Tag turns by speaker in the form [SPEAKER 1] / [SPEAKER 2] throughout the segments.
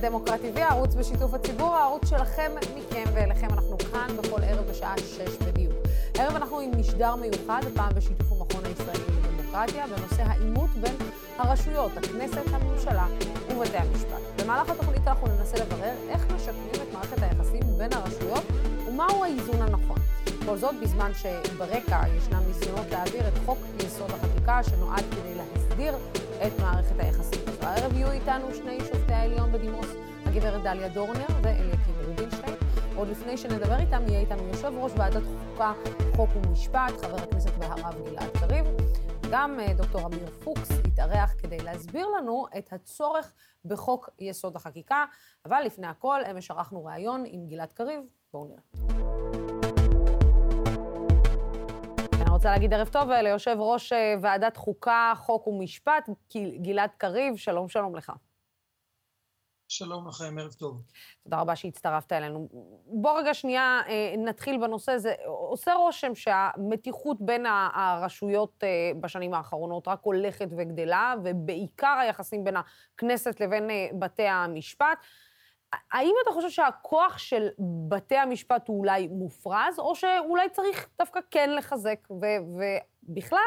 [SPEAKER 1] דמוקרטי הערוץ בשיתוף הציבור, הערוץ שלכם, מכם ואליכם. אנחנו כאן בכל ערב בשעה 6 בדיוק. הערב אנחנו עם משדר מיוחד, הפעם בשיתוף המכון הישראלי לדמוקרטיה, בנושא העימות בין הרשויות, הכנסת, הממשלה ובתי המשפט. במהלך התוכנית אנחנו ננסה לברר איך משקמים את מערכת היחסים בין הרשויות ומהו האיזון הנכון. כל זאת בזמן שברקע ישנם ניסיונות להעביר את חוק יסוד החקיקה שנועד כדי להסדיר את מערכת היחסים. הערב יהיו איתנו שני שופטי העליון בדימוס, הגברת דליה דורנר ואליקים רובינשטיין. עוד לפני שנדבר איתם, יהיה איתנו יושב ראש ועדת חוקה, חוק ומשפט, חבר הכנסת והרב גלעד קריב. גם אה, דוקטור אמיר פוקס התארח כדי להסביר לנו את הצורך בחוק יסוד החקיקה, אבל לפני הכל, אמש ערכנו ראיון עם גלעד קריב. בואו נראה. רוצה להגיד ערב טוב ליושב ראש אה, ועדת חוקה, חוק ומשפט, גלעד קריב, שלום שלום לך.
[SPEAKER 2] שלום לכם, ערב טוב.
[SPEAKER 1] תודה רבה שהצטרפת אלינו. בוא רגע שנייה אה, נתחיל בנושא הזה. עושה רושם שהמתיחות בין הרשויות אה, בשנים האחרונות רק הולכת וגדלה, ובעיקר היחסים בין הכנסת לבין בתי המשפט. האם אתה חושב שהכוח של בתי המשפט הוא אולי מופרז, או שאולי צריך דווקא כן לחזק? ו- ובכלל,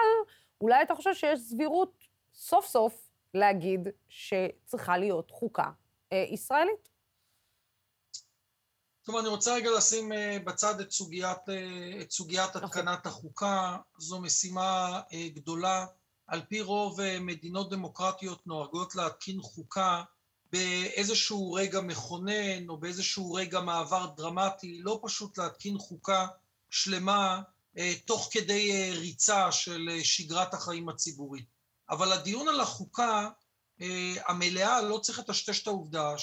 [SPEAKER 1] אולי אתה חושב שיש סבירות סוף סוף להגיד שצריכה להיות חוקה אה, ישראלית?
[SPEAKER 2] טוב, אני רוצה רגע לשים אה, בצד את סוגיית, אה, את סוגיית אוקיי. התקנת החוקה. זו משימה אה, גדולה. על פי רוב מדינות דמוקרטיות נוהגות להתקין חוקה באיזשהו רגע מכונן או באיזשהו רגע מעבר דרמטי, לא פשוט להתקין חוקה שלמה אה, תוך כדי אה, ריצה של אה, שגרת החיים הציבורית. אבל הדיון על החוקה המלאה לא צריך לטשטש את העובדה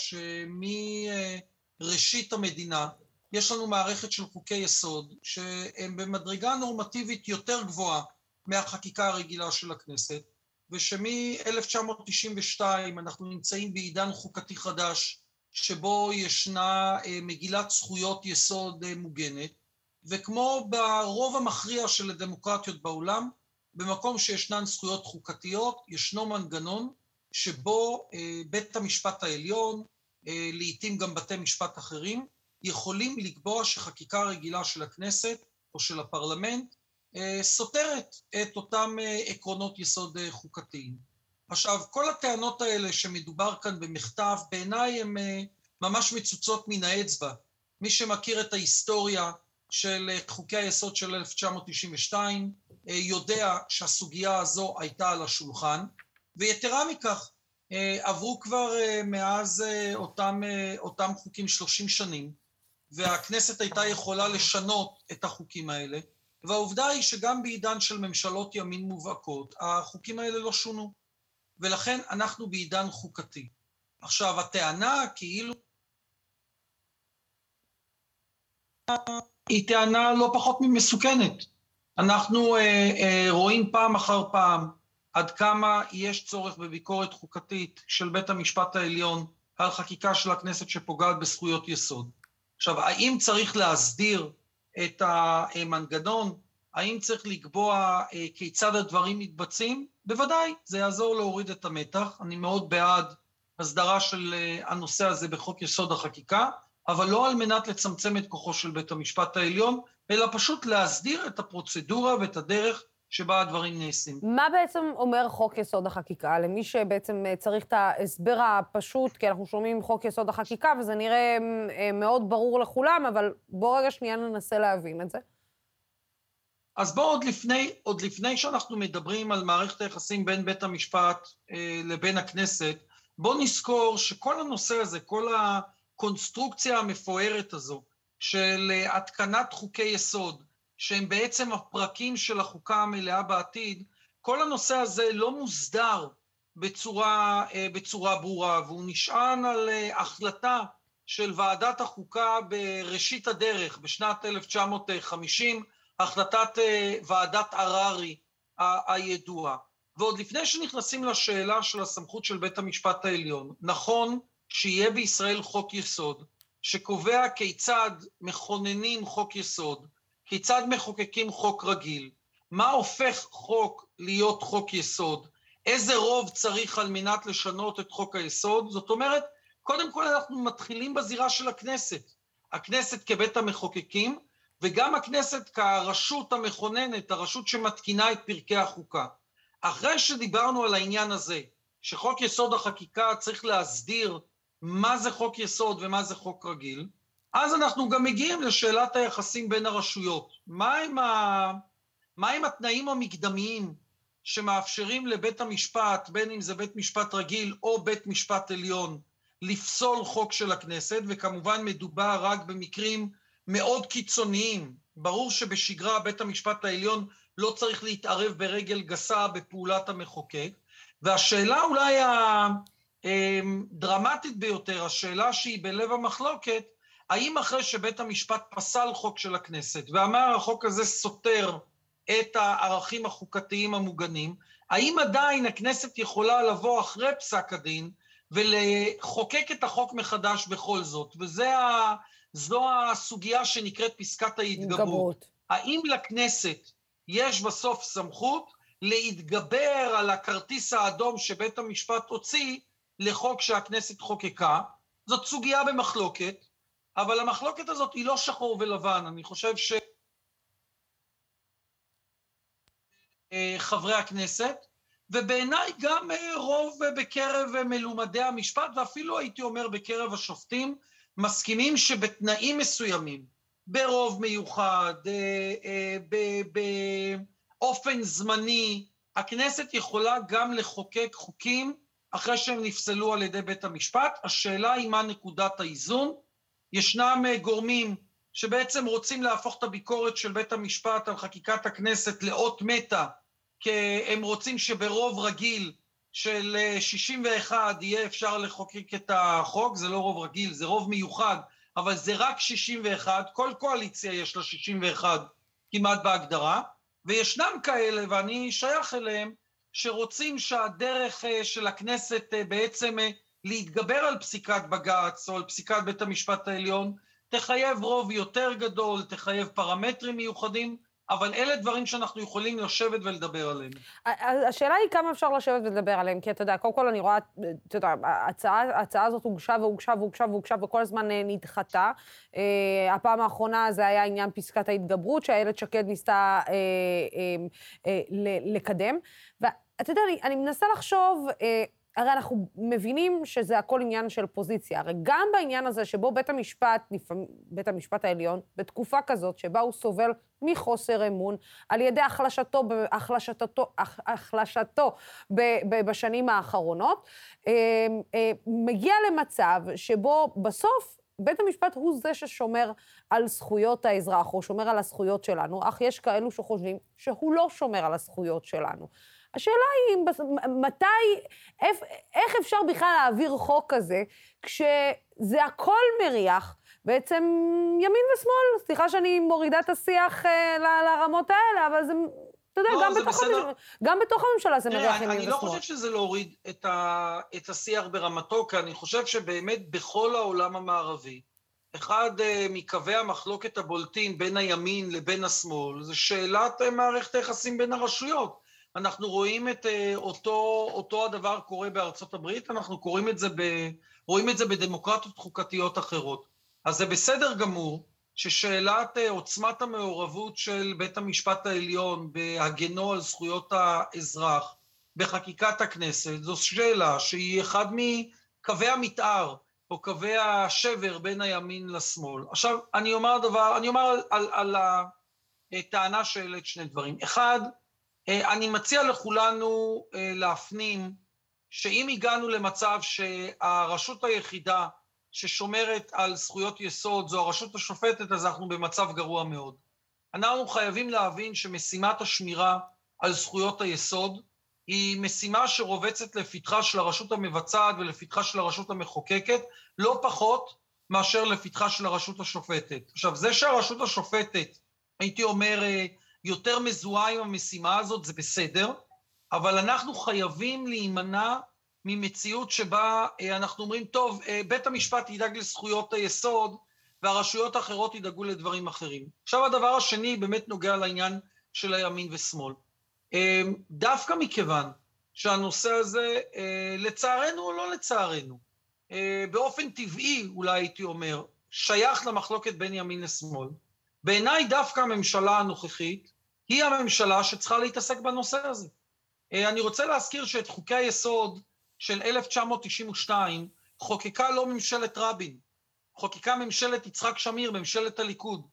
[SPEAKER 2] שמראשית המדינה יש לנו מערכת של חוקי יסוד שהם במדרגה נורמטיבית יותר גבוהה מהחקיקה הרגילה של הכנסת, ושמ-1992 אנחנו נמצאים בעידן חוקתי חדש, שבו ישנה אה, מגילת זכויות יסוד אה, מוגנת, וכמו ברוב המכריע של הדמוקרטיות בעולם, במקום שישנן זכויות חוקתיות, ישנו מנגנון שבו אה, בית המשפט העליון, לעתים גם בתי משפט אחרים, יכולים לקבוע שחקיקה רגילה של הכנסת או של הפרלמנט סותרת את אותם אה, עקרונות יסוד אה, חוקתיים. עכשיו, כל הטענות האלה שמדובר כאן במכתב, בעיניי הן ממש מצוצות מן האצבע. מי שמכיר את ההיסטוריה של חוקי היסוד של 1992, יודע שהסוגיה הזו הייתה על השולחן, ויתרה מכך, עברו כבר מאז אותם, אותם חוקים 30 שנים, והכנסת הייתה יכולה לשנות את החוקים האלה, והעובדה היא שגם בעידן של ממשלות ימין מובהקות, החוקים האלה לא שונו, ולכן אנחנו בעידן חוקתי. עכשיו, הטענה כאילו... היא טענה לא פחות ממסוכנת. אנחנו אה, אה, רואים פעם אחר פעם עד כמה יש צורך בביקורת חוקתית של בית המשפט העליון על חקיקה של הכנסת שפוגעת בזכויות יסוד. עכשיו, האם צריך להסדיר את המנגנון, האם צריך לקבוע אה, כיצד הדברים מתבצעים? בוודאי, זה יעזור להוריד את המתח. אני מאוד בעד הסדרה של אה, הנושא הזה בחוק יסוד החקיקה, אבל לא על מנת לצמצם את כוחו של בית המשפט העליון, אלא פשוט להסדיר את הפרוצדורה ואת הדרך שבה הדברים נעשים.
[SPEAKER 1] מה בעצם אומר חוק יסוד החקיקה? למי שבעצם אה, צריך את ההסבר הפשוט, כי אנחנו שומעים חוק יסוד החקיקה, וזה נראה אה, מאוד ברור לכולם, אבל בואו רגע שנייה ננסה להבין את זה.
[SPEAKER 2] אז בואו עוד לפני, עוד לפני שאנחנו מדברים על מערכת היחסים בין בית המשפט אה, לבין הכנסת, בואו נזכור שכל הנושא הזה, כל הקונסטרוקציה המפוארת הזו של אה, התקנת חוקי יסוד, שהם בעצם הפרקים של החוקה המלאה בעתיד, כל הנושא הזה לא מוסדר בצורה, אה, בצורה ברורה, והוא נשען על אה, החלטה של ועדת החוקה בראשית הדרך, בשנת 1950, החלטת אה, ועדת הררי הידועה. ועוד לפני שנכנסים לשאלה של הסמכות של בית המשפט העליון, נכון שיהיה בישראל חוק יסוד שקובע כיצד מכוננים חוק יסוד, כיצד מחוקקים חוק רגיל, מה הופך חוק להיות חוק יסוד, איזה רוב צריך על מנת לשנות את חוק היסוד, זאת אומרת, קודם כל אנחנו מתחילים בזירה של הכנסת. הכנסת כבית המחוקקים, וגם הכנסת כרשות המכוננת, הרשות שמתקינה את פרקי החוקה. אחרי שדיברנו על העניין הזה, שחוק יסוד החקיקה צריך להסדיר מה זה חוק יסוד ומה זה חוק רגיל, אז אנחנו גם מגיעים לשאלת היחסים בין הרשויות. מהם, ה... מהם התנאים המקדמיים שמאפשרים לבית המשפט, בין אם זה בית משפט רגיל או בית משפט עליון, לפסול חוק של הכנסת, וכמובן מדובר רק במקרים מאוד קיצוניים. ברור שבשגרה בית המשפט העליון לא צריך להתערב ברגל גסה בפעולת המחוקק, והשאלה אולי הדרמטית ביותר, השאלה שהיא בלב המחלוקת, האם אחרי שבית המשפט פסל חוק של הכנסת ואמר החוק הזה סותר את הערכים החוקתיים המוגנים, האם עדיין הכנסת יכולה לבוא אחרי פסק הדין ולחוקק את החוק מחדש בכל זאת? וזו הסוגיה שנקראת פסקת ההתגברות. האם לכנסת יש בסוף סמכות להתגבר על הכרטיס האדום שבית המשפט הוציא לחוק שהכנסת חוקקה? זאת סוגיה במחלוקת, אבל המחלוקת הזאת היא לא שחור ולבן. אני חושב ש... אה, חברי הכנסת, ובעיניי גם אה, רוב בקרב מלומדי המשפט, ואפילו הייתי אומר בקרב השופטים, מסכימים שבתנאים מסוימים, ברוב מיוחד, אה, באופן זמני, הכנסת יכולה גם לחוקק חוקים אחרי שהם נפסלו על ידי בית המשפט. השאלה היא מה נקודת האיזון. ישנם גורמים שבעצם רוצים להפוך את הביקורת של בית המשפט על חקיקת הכנסת לאות מתה, כי הם רוצים שברוב רגיל של 61 אה, יהיה אפשר לחוקק את החוק, זה לא רוב רגיל, זה רוב מיוחד, אבל זה רק 61, כל קואליציה יש לה 61 כמעט בהגדרה, וישנם כאלה, ואני שייך אליהם, שרוצים שהדרך אה, של הכנסת אה, בעצם להתגבר על פסיקת בג"ץ או על פסיקת בית המשפט העליון, תחייב רוב יותר גדול, תחייב פרמטרים מיוחדים, אבל אלה דברים שאנחנו יכולים לשבת ולדבר עליהם.
[SPEAKER 1] השאלה היא כמה אפשר לשבת ולדבר עליהם, כי אתה יודע, קודם כל אני רואה, אתה יודע, ההצעה, הזאת הוגשה והוגשה והוגשה והוגשה וכל הזמן אה, נדחתה. Uh, הפעם האחרונה זה היה עניין פסקת ההתגברות, שאיילת שקד ניסתה uh, לקדם. ואתה יודע, אני, אני מנסה לחשוב... Uh, הרי אנחנו מבינים שזה הכל עניין של פוזיציה. הרי גם בעניין הזה שבו בית המשפט, בית המשפט העליון, בתקופה כזאת שבה הוא סובל מחוסר אמון, על ידי החלשתו, החלשתו, החלשתו בשנים האחרונות, אה, אה, מגיע למצב שבו בסוף בית המשפט הוא זה ששומר על זכויות האזרח, או שומר על הזכויות שלנו, אך יש כאלו שחושבים שהוא לא שומר על הזכויות שלנו. השאלה היא מתי, איך, איך אפשר בכלל להעביר חוק כזה, כשזה הכל מריח, בעצם ימין ושמאל, סליחה שאני מורידה את השיח אה, לרמות האלה, אבל זה, אתה יודע, לא, גם, בתוך הממשלה, גם בתוך הממשלה זה מריח ימין
[SPEAKER 2] ושמאל. אני לא חושב שזה להוריד את, ה, את השיח ברמתו, כי אני חושב שבאמת בכל העולם המערבי, אחד uh, מקווי המחלוקת הבולטים בין הימין לבין השמאל, זה שאלת uh, מערכת היחסים בין הרשויות. אנחנו רואים את uh, אותו, אותו הדבר קורה בארצות הברית, אנחנו קוראים את זה ב, רואים את זה בדמוקרטיות חוקתיות אחרות. אז זה בסדר גמור ששאלת uh, עוצמת המעורבות של בית המשפט העליון בהגנו על זכויות האזרח בחקיקת הכנסת, זו שאלה שהיא אחד מקווי המתאר או קווי השבר בין הימין לשמאל. עכשיו, אני אומר דבר, אני אומר על, על, על הטענה שהעלית שני דברים. אחד, אה, אני מציע לכולנו אה, להפנים שאם הגענו למצב שהרשות היחידה ששומרת על זכויות יסוד זו הרשות השופטת, אז אנחנו במצב גרוע מאוד. אנחנו חייבים להבין שמשימת השמירה על זכויות היסוד היא משימה שרובצת לפתחה של הרשות המבצעת ולפתחה של הרשות המחוקקת, לא פחות מאשר לפתחה של הרשות השופטת. עכשיו, זה שהרשות השופטת, הייתי אומר, אה, יותר מזוהה עם המשימה הזאת, זה בסדר, אבל אנחנו חייבים להימנע ממציאות שבה אה, אנחנו אומרים, טוב, אה, בית המשפט ידאג לזכויות היסוד והרשויות האחרות ידאגו לדברים אחרים. עכשיו הדבר השני באמת נוגע לעניין של הימין ושמאל. אה, דווקא מכיוון שהנושא הזה, לצערנו או לא לצערנו, אה, באופן טבעי, אולי הייתי אומר, שייך למחלוקת בין ימין לשמאל. בעיניי דווקא הממשלה הנוכחית היא הממשלה שצריכה להתעסק בנושא הזה. אה, אני רוצה להזכיר שאת חוקי היסוד של 1992 חוקקה לא ממשלת רבין, חוקקה ממשלת יצחק שמיר, ממשלת הליכוד.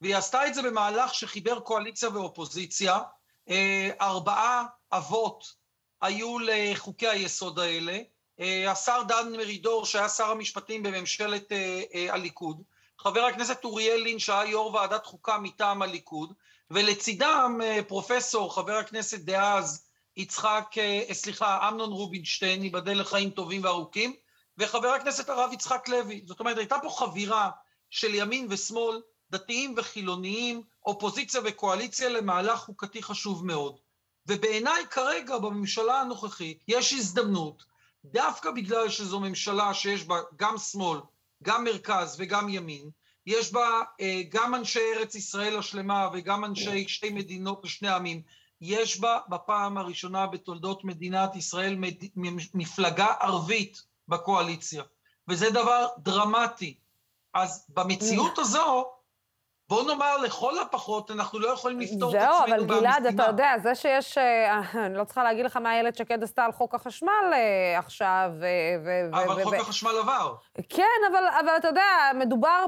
[SPEAKER 2] והיא עשתה את זה במהלך שחיבר קואליציה ואופוזיציה. אה, ארבעה אבות היו לחוקי היסוד האלה. אה, השר דן מרידור, שהיה שר המשפטים בממשלת הליכוד, חבר הכנסת אוריאל לין, שהיה יו"ר ועדת חוקה מטעם הליכוד, ולצידם פרופסור, חבר הכנסת דאז, יצחק, אה, סליחה, אמנון רובינשטיין, ייבדל לחיים טובים וארוכים, וחבר הכנסת הרב יצחק לוי. זאת אומרת, הייתה פה חבירה של ימין ושמאל, דתיים וחילוניים, אופוזיציה וקואליציה למהלך חוקתי חשוב מאוד. ובעיניי כרגע בממשלה הנוכחית יש הזדמנות, דווקא בגלל שזו ממשלה שיש בה גם שמאל, גם מרכז וגם ימין, יש בה אה, גם אנשי ארץ ישראל השלמה וגם אנשי שתי מדינות לשני עמים, יש בה בפעם הראשונה בתולדות מדינת ישראל מפלגה ערבית בקואליציה, וזה דבר דרמטי. אז במציאות הזו, בוא נאמר, לכל הפחות, אנחנו לא יכולים לפתור את עצמנו
[SPEAKER 1] במשימה. זהו, אבל גלעד, אתה יודע, זה שיש... אה, אני לא צריכה להגיד לך מה איילת שקד עשתה על חוק החשמל אה, עכשיו,
[SPEAKER 2] ו... אבל חוק החשמל עבר.
[SPEAKER 1] כן, אבל, אתה יודע, מדובר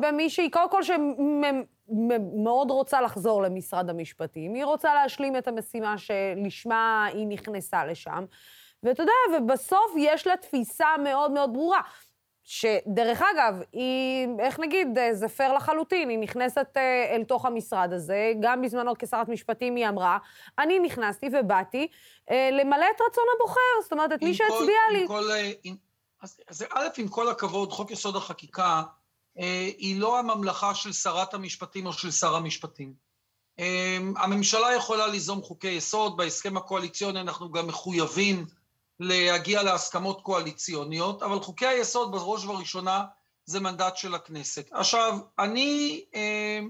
[SPEAKER 1] במישהי, קודם כל, מאוד רוצה לחזור למשרד המשפטים, היא רוצה להשלים את המשימה שלשמה היא נכנסה לשם, ואתה יודע, ובסוף יש לה תפיסה מאוד מאוד ברורה. שדרך אגב, היא, איך נגיד, זה פייר לחלוטין, היא נכנסת אה, אל תוך המשרד הזה, גם בזמנו כשרת משפטים היא אמרה, אני נכנסתי ובאתי אה, למלא את רצון הבוחר, זאת אומרת, את מי שהצביע לי.
[SPEAKER 2] כל, אה, עם, אז, אז א', עם כל הכבוד, חוק יסוד החקיקה, אה, היא לא הממלכה של שרת המשפטים או של שר המשפטים. אה, הממשלה יכולה ליזום חוקי יסוד, בהסכם הקואליציוני אנחנו גם מחויבים להגיע להסכמות קואליציוניות, אבל חוקי היסוד בראש ובראשונה זה מנדט של הכנסת. עכשיו, אני אה,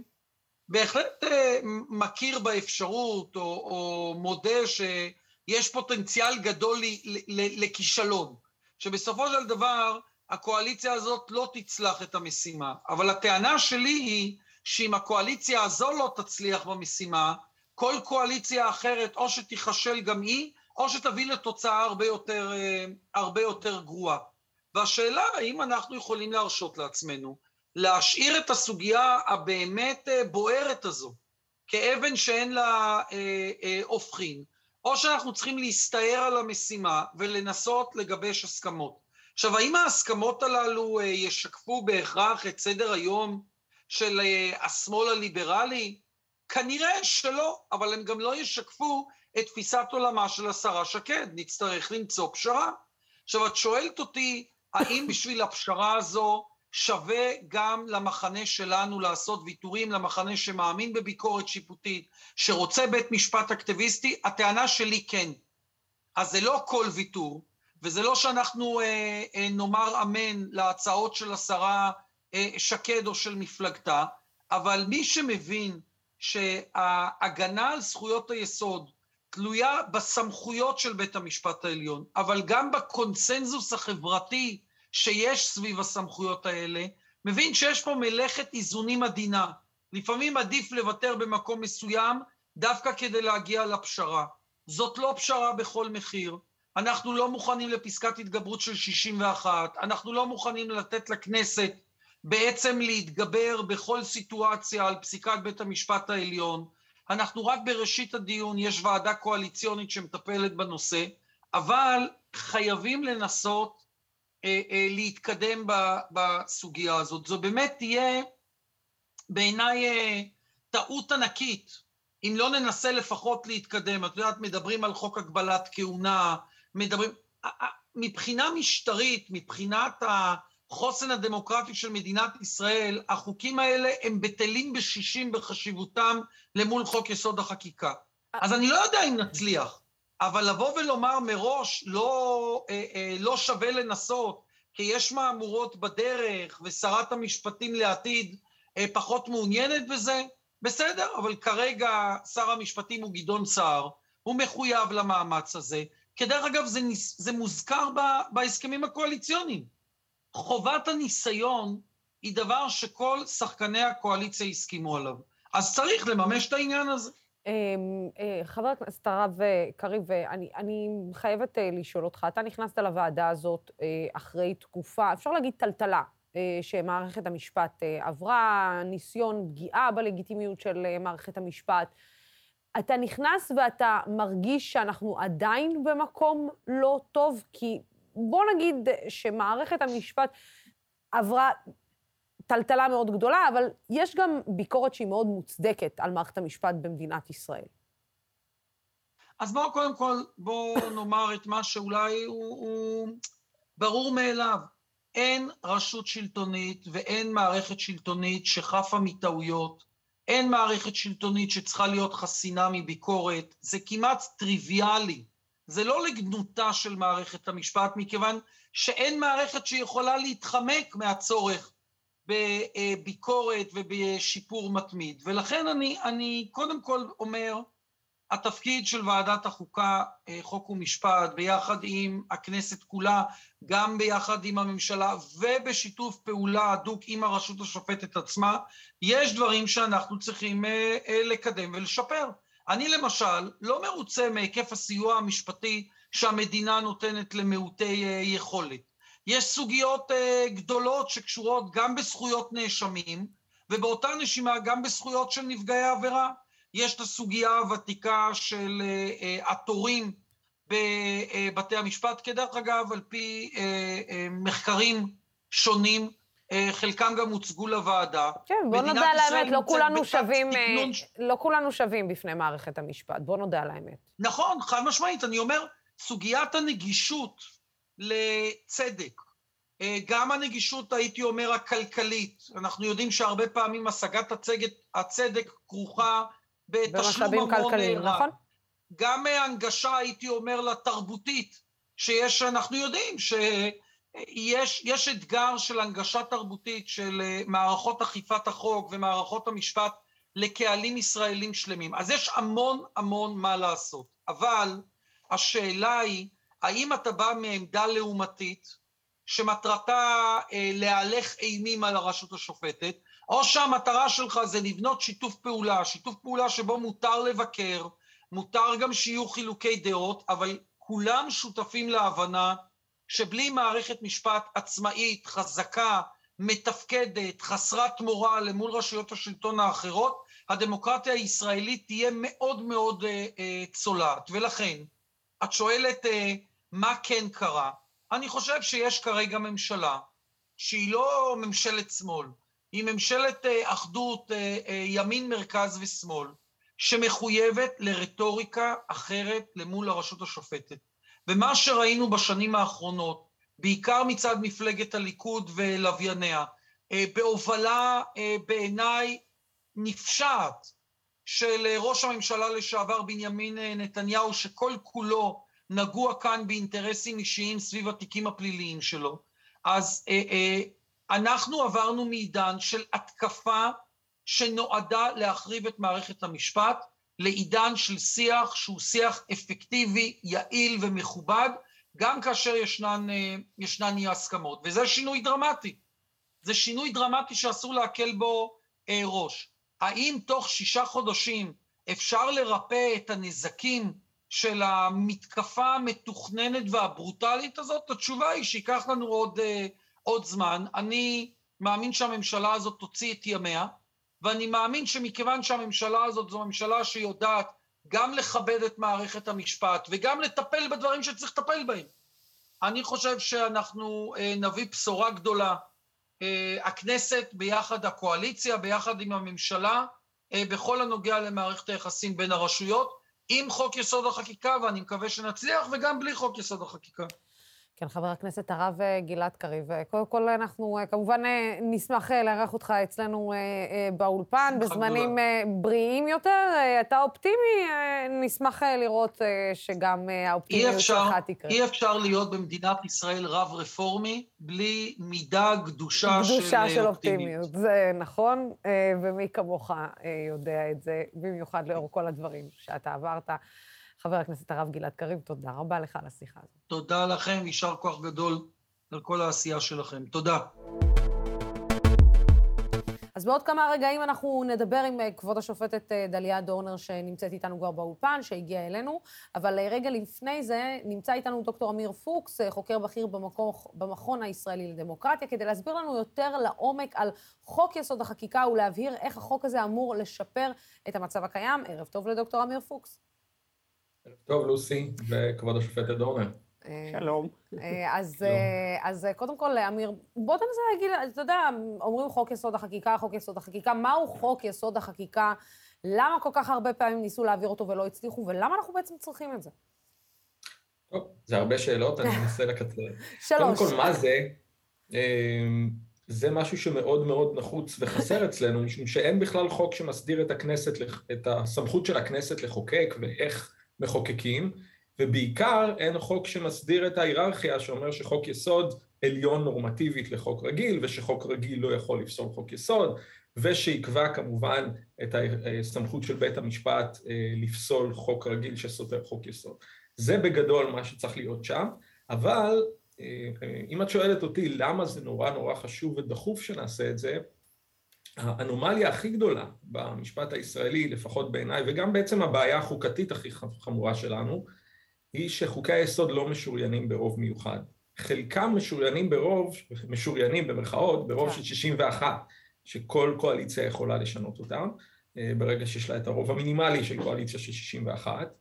[SPEAKER 2] בהחלט אה, מכיר באפשרות או, או מודה שיש פוטנציאל גדול לכישלון, שבסופו של דבר הקואליציה הזאת לא תצלח את המשימה. אבל הטענה שלי היא שאם הקואליציה הזו לא תצליח במשימה, כל קואליציה אחרת או שתיכשל גם היא, או שתביא לתוצאה הרבה יותר, אה, הרבה יותר גרועה. והשאלה האם אנחנו יכולים להרשות לעצמנו להשאיר את הסוגיה הבאמת אה, בוערת הזו כאבן שאין לה אה, הופכין, או שאנחנו צריכים להסתער על המשימה ולנסות לגבש הסכמות. עכשיו, האם ההסכמות הללו ישקפו בהכרח את סדר היום של השמאל הליברלי? כנראה שלא, אבל הם גם לא ישקפו את תפיסת עולמה של השרה שקד, נצטרך למצוא פשרה. עכשיו, את שואלת אותי, האם בשביל הפשרה הזו שווה גם למחנה שלנו לעשות ויתורים, למחנה שמאמין בביקורת שיפוטית, שרוצה בית משפט אקטיביסטי? הטענה שלי כן. אז זה לא כל ויתור, וזה לא שאנחנו אה, אה, נאמר אמן להצעות של השרה אה, שקד או של מפלגתה, אבל מי שמבין שההגנה על זכויות היסוד תלויה בסמכויות של בית המשפט העליון, אבל גם בקונסנזוס החברתי שיש סביב הסמכויות האלה, מבין שיש פה מלאכת איזונים עדינה. לפעמים עדיף לוותר במקום מסוים דווקא כדי להגיע לפשרה. זאת לא פשרה בכל מחיר. אנחנו לא מוכנים לפסקת התגברות של 61, אנחנו לא מוכנים לתת לכנסת בעצם להתגבר בכל סיטואציה על פסיקת בית המשפט העליון. אנחנו רק בראשית הדיון, יש ועדה קואליציונית שמטפלת בנושא, אבל חייבים לנסות אה, אה, להתקדם ב, בסוגיה הזאת. זו באמת תהיה בעיניי אה, טעות ענקית, אם לא ננסה לפחות להתקדם. את יודעת, מדברים על חוק הגבלת כהונה, מדברים... מבחינה משטרית, מבחינת ה... החוסן הדמוקרטי של מדינת ישראל, החוקים האלה הם בטלים בשישים בחשיבותם למול חוק יסוד החקיקה. אז אני לא יודע אם נצליח, אבל לבוא ולומר מראש לא, אה, אה, לא שווה לנסות, כי יש מהמורות בדרך ושרת המשפטים לעתיד אה, פחות מעוניינת בזה, בסדר, אבל כרגע שר המשפטים הוא גדעון סער, הוא מחויב למאמץ הזה, כדרך אגב, זה, זה מוזכר ב, בהסכמים הקואליציוניים. חובת הניסיון היא דבר שכל שחקני הקואליציה הסכימו עליו. אז צריך לממש את העניין הזה. אמ,
[SPEAKER 1] אה, חבר הכנסת הרב אה, קריב, אה, אני, אני חייבת לשאול אותך, אתה נכנסת לוועדה הזאת אחרי תקופה, אפשר להגיד טלטלה, שמערכת המשפט עברה, ניסיון פגיעה בלגיטימיות של מערכת המשפט. אתה נכנס ואתה מרגיש שאנחנו עדיין במקום לא טוב, כי בוא נגיד שמערכת המשפט עברה טלטלה מאוד גדולה, אבל יש גם ביקורת שהיא מאוד מוצדקת על מערכת המשפט במדינת ישראל.
[SPEAKER 2] אז בואו קודם כל, בואו נאמר את מה שאולי הוא, הוא ברור מאליו. אין רשות שלטונית ואין מערכת שלטונית שחפה מטעויות, אין מערכת שלטונית שצריכה להיות חסינה מביקורת, זה כמעט טריוויאלי. זה לא לגנותה של מערכת המשפט, מכיוון שאין מערכת שיכולה להתחמק מהצורך בביקורת ובשיפור מתמיד. ולכן אני, אני קודם כל אומר, התפקיד של ועדת החוקה, אה, חוק ומשפט, ביחד עם הכנסת כולה, גם ביחד עם הממשלה ובשיתוף פעולה הדוק עם הרשות השופטת עצמה, יש דברים שאנחנו צריכים אה, אה, לקדם ולשפר. אני למשל לא מרוצה מהיקף הסיוע המשפטי שהמדינה נותנת למעוטי יכולת. יש סוגיות uh, גדולות שקשורות גם בזכויות נאשמים, ובאותה נשימה גם בזכויות של נפגעי עבירה. יש את הסוגיה הוותיקה של uh, התורים בבתי המשפט, כדרך אגב, על פי מחקרים שונים, חלקם גם הוצגו לוועדה.
[SPEAKER 1] כן, בוא נודה על האמת, לא כולנו שווים, תקנון... לא כולנו שווים בפני מערכת המשפט, בוא נודה על האמת.
[SPEAKER 2] נכון, חד משמעית, אני אומר, סוגיית הנגישות לצדק. אה, גם הנגישות, הייתי אומר, הכלכלית. אנחנו יודעים שהרבה פעמים השגת הצדק, הצדק כרוכה בתשלום המון כלכליים, נכון? גם הנגשה, הייתי אומר, לתרבותית, שיש, אנחנו יודעים שיש יש אתגר של הנגשה תרבותית של אה, מערכות אכיפת החוק ומערכות המשפט לקהלים ישראלים שלמים. אז יש המון המון מה לעשות. אבל השאלה היא, האם אתה בא מעמדה לעומתית, שמטרתה אה, להלך אימים על הרשות השופטת, או שהמטרה שלך זה לבנות שיתוף פעולה, שיתוף פעולה שבו מותר לבקר, מותר גם שיהיו חילוקי דעות, אבל כולם שותפים להבנה שבלי מערכת משפט עצמאית, חזקה, מתפקדת, חסרת מורא למול רשויות השלטון האחרות, הדמוקרטיה הישראלית תהיה מאוד מאוד אה, אה, צולעת. ולכן, את שואלת, אה, מה כן קרה? אני חושב שיש כרגע ממשלה שהיא לא ממשלת שמאל, היא ממשלת אה, אחדות אה, אה, ימין, מרכז ושמאל, שמחויבת לרטוריקה אחרת למול הרשות השופטת. ומה שראינו בשנים האחרונות, בעיקר מצד מפלגת הליכוד ולווייניה, בהובלה בעיניי נפשעת של ראש הממשלה לשעבר בנימין נתניהו, שכל כולו נגוע כאן באינטרסים אישיים סביב התיקים הפליליים שלו. אז אה, אה, אנחנו עברנו מעידן של התקפה שנועדה להחריב את מערכת המשפט, לעידן של שיח שהוא שיח אפקטיבי, יעיל ומכובד, גם כאשר ישנן, אה, ישנן אי הסכמות. וזה שינוי דרמטי. זה שינוי דרמטי שאסור להקל בו אה, ראש. האם תוך שישה חודשים אפשר לרפא את הנזקים של המתקפה המתוכננת והברוטלית הזאת? התשובה היא שייקח לנו עוד, uh, עוד זמן. אני מאמין שהממשלה הזאת תוציא את ימיה, ואני מאמין שמכיוון שהממשלה הזאת זו ממשלה שיודעת גם לכבד את מערכת המשפט וגם לטפל בדברים שצריך לטפל בהם. אני חושב שאנחנו uh, נביא בשורה גדולה. Uh, הכנסת ביחד, הקואליציה ביחד עם הממשלה, uh, בכל הנוגע למערכת היחסים בין הרשויות. עם חוק יסוד החקיקה, ואני מקווה שנצליח, וגם בלי חוק יסוד החקיקה.
[SPEAKER 1] כן, חבר הכנסת הרב אה, גלעד קריב. אה, קודם כל, אנחנו אה, כמובן נשמח לארח אותך אצלנו באולפן, בזמנים. בריאים יותר. אתה אופטימי, נשמח לראות שגם האופטימיות שלך תקרה.
[SPEAKER 2] אי אפשר להיות במדינת ישראל רב רפורמי בלי מידה גדושה,
[SPEAKER 1] גדושה של, של אופטימיות. אופטימיות. זה נכון, ומי כמוך יודע את זה, במיוחד לאור כל הדברים שאתה עברת. חבר הכנסת הרב גלעד קריב, תודה רבה לך על השיחה הזאת.
[SPEAKER 2] תודה לכם, יישר כוח גדול על כל העשייה שלכם. תודה.
[SPEAKER 1] אז בעוד כמה רגעים אנחנו נדבר עם אה, כבוד השופטת אה, דליה דורנר, שנמצאת איתנו כבר באולפן, שהגיעה אלינו, אבל אה, רגע לפני זה נמצא איתנו דוקטור אמיר פוקס, חוקר בכיר במכון, במכון הישראלי לדמוקרטיה, כדי להסביר לנו יותר לעומק על חוק יסוד החקיקה ולהבהיר איך החוק הזה אמור לשפר את המצב הקיים. ערב טוב לדוקטור אמיר פוקס.
[SPEAKER 3] ערב טוב, לוסי, וכבוד השופטת דורנר.
[SPEAKER 4] שלום.
[SPEAKER 1] אה, אז, אה, אז אה, קודם כל, אמיר, בוא תנסה להגיד, אתה יודע, אומרים חוק יסוד החקיקה, חוק יסוד החקיקה, מהו חוק יסוד החקיקה? למה כל כך הרבה פעמים ניסו להעביר אותו ולא הצליחו, ולמה אנחנו בעצם צריכים את זה?
[SPEAKER 3] טוב, זה הרבה שאלות, אני אנסה לקצר.
[SPEAKER 1] שלוש.
[SPEAKER 3] קודם כל, מה זה? זה משהו שמאוד מאוד נחוץ וחסר אצלנו, משום שאין בכלל חוק שמסדיר את הכנסת, את הסמכות של הכנסת לחוקק ואיך מחוקקים. ובעיקר אין חוק שמסדיר את ההיררכיה שאומר שחוק יסוד עליון נורמטיבית לחוק רגיל, ושחוק רגיל לא יכול לפסול חוק יסוד, ושיקבע כמובן את הסמכות של בית המשפט אה, לפסול חוק רגיל שסותר חוק יסוד. זה בגדול מה שצריך להיות שם, אבל אה, אה, אם את שואלת אותי למה זה נורא נורא חשוב ודחוף שנעשה את זה, האנומליה הכי גדולה במשפט הישראלי, לפחות בעיניי, וגם בעצם הבעיה החוקתית הכי חמורה שלנו, היא שחוקי היסוד לא משוריינים ברוב מיוחד. חלקם משוריינים ברוב, משוריינים במרכאות, ברוב כן. של 61, שכל קואליציה יכולה לשנות אותם, אה, ברגע שיש לה את הרוב המינימלי של קואליציה של 61,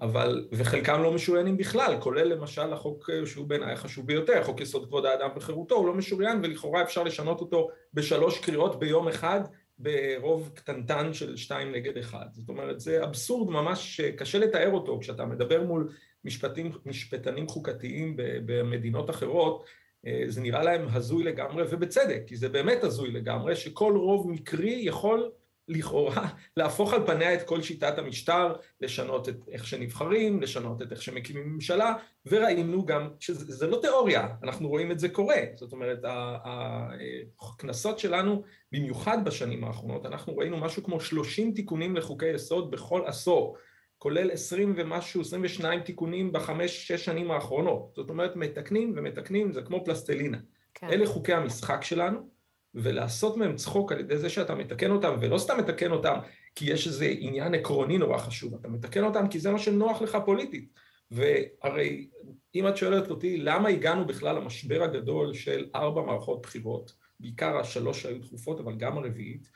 [SPEAKER 3] אבל, וחלקם לא משוריינים בכלל, כולל למשל החוק אה, שהוא בעיניי החשוב ביותר, חוק יסוד כבוד האדם וחירותו, הוא לא משוריין ולכאורה אפשר לשנות אותו בשלוש קריאות ביום אחד, ברוב קטנטן של שתיים נגד אחד. זאת אומרת, זה אבסורד ממש שקשה לתאר אותו כשאתה מדבר מול משפטים, משפטנים חוקתיים במדינות אחרות, אה, זה נראה להם הזוי לגמרי, ובצדק, כי זה באמת הזוי לגמרי, שכל רוב מקרי יכול לכאורה להפוך על פניה את כל שיטת המשטר, לשנות את איך שנבחרים, לשנות את איך שמקימים ממשלה, וראינו גם שזה לא תיאוריה, אנחנו רואים את זה קורה. זאת אומרת, הכנסות שלנו, במיוחד בשנים האחרונות, אנחנו ראינו משהו כמו 30 תיקונים לחוקי יסוד בכל עשור. כולל 20 ומשהו, 22 תיקונים בחמש, שש שנים האחרונות. זאת אומרת, מתקנים ומתקנים, זה כמו פלסטלינה. כן. אלה חוקי המשחק שלנו, ולעשות מהם צחוק על ידי זה שאתה מתקן אותם, ולא סתם מתקן אותם כי יש איזה עניין עקרוני נורא חשוב, אתה מתקן אותם כי זה מה שנוח לך פוליטית. והרי אם את שואלת אותי למה הגענו בכלל למשבר הגדול של ארבע מערכות בחירות, בעיקר השלוש שהיו דחופות, אבל גם הרביעית,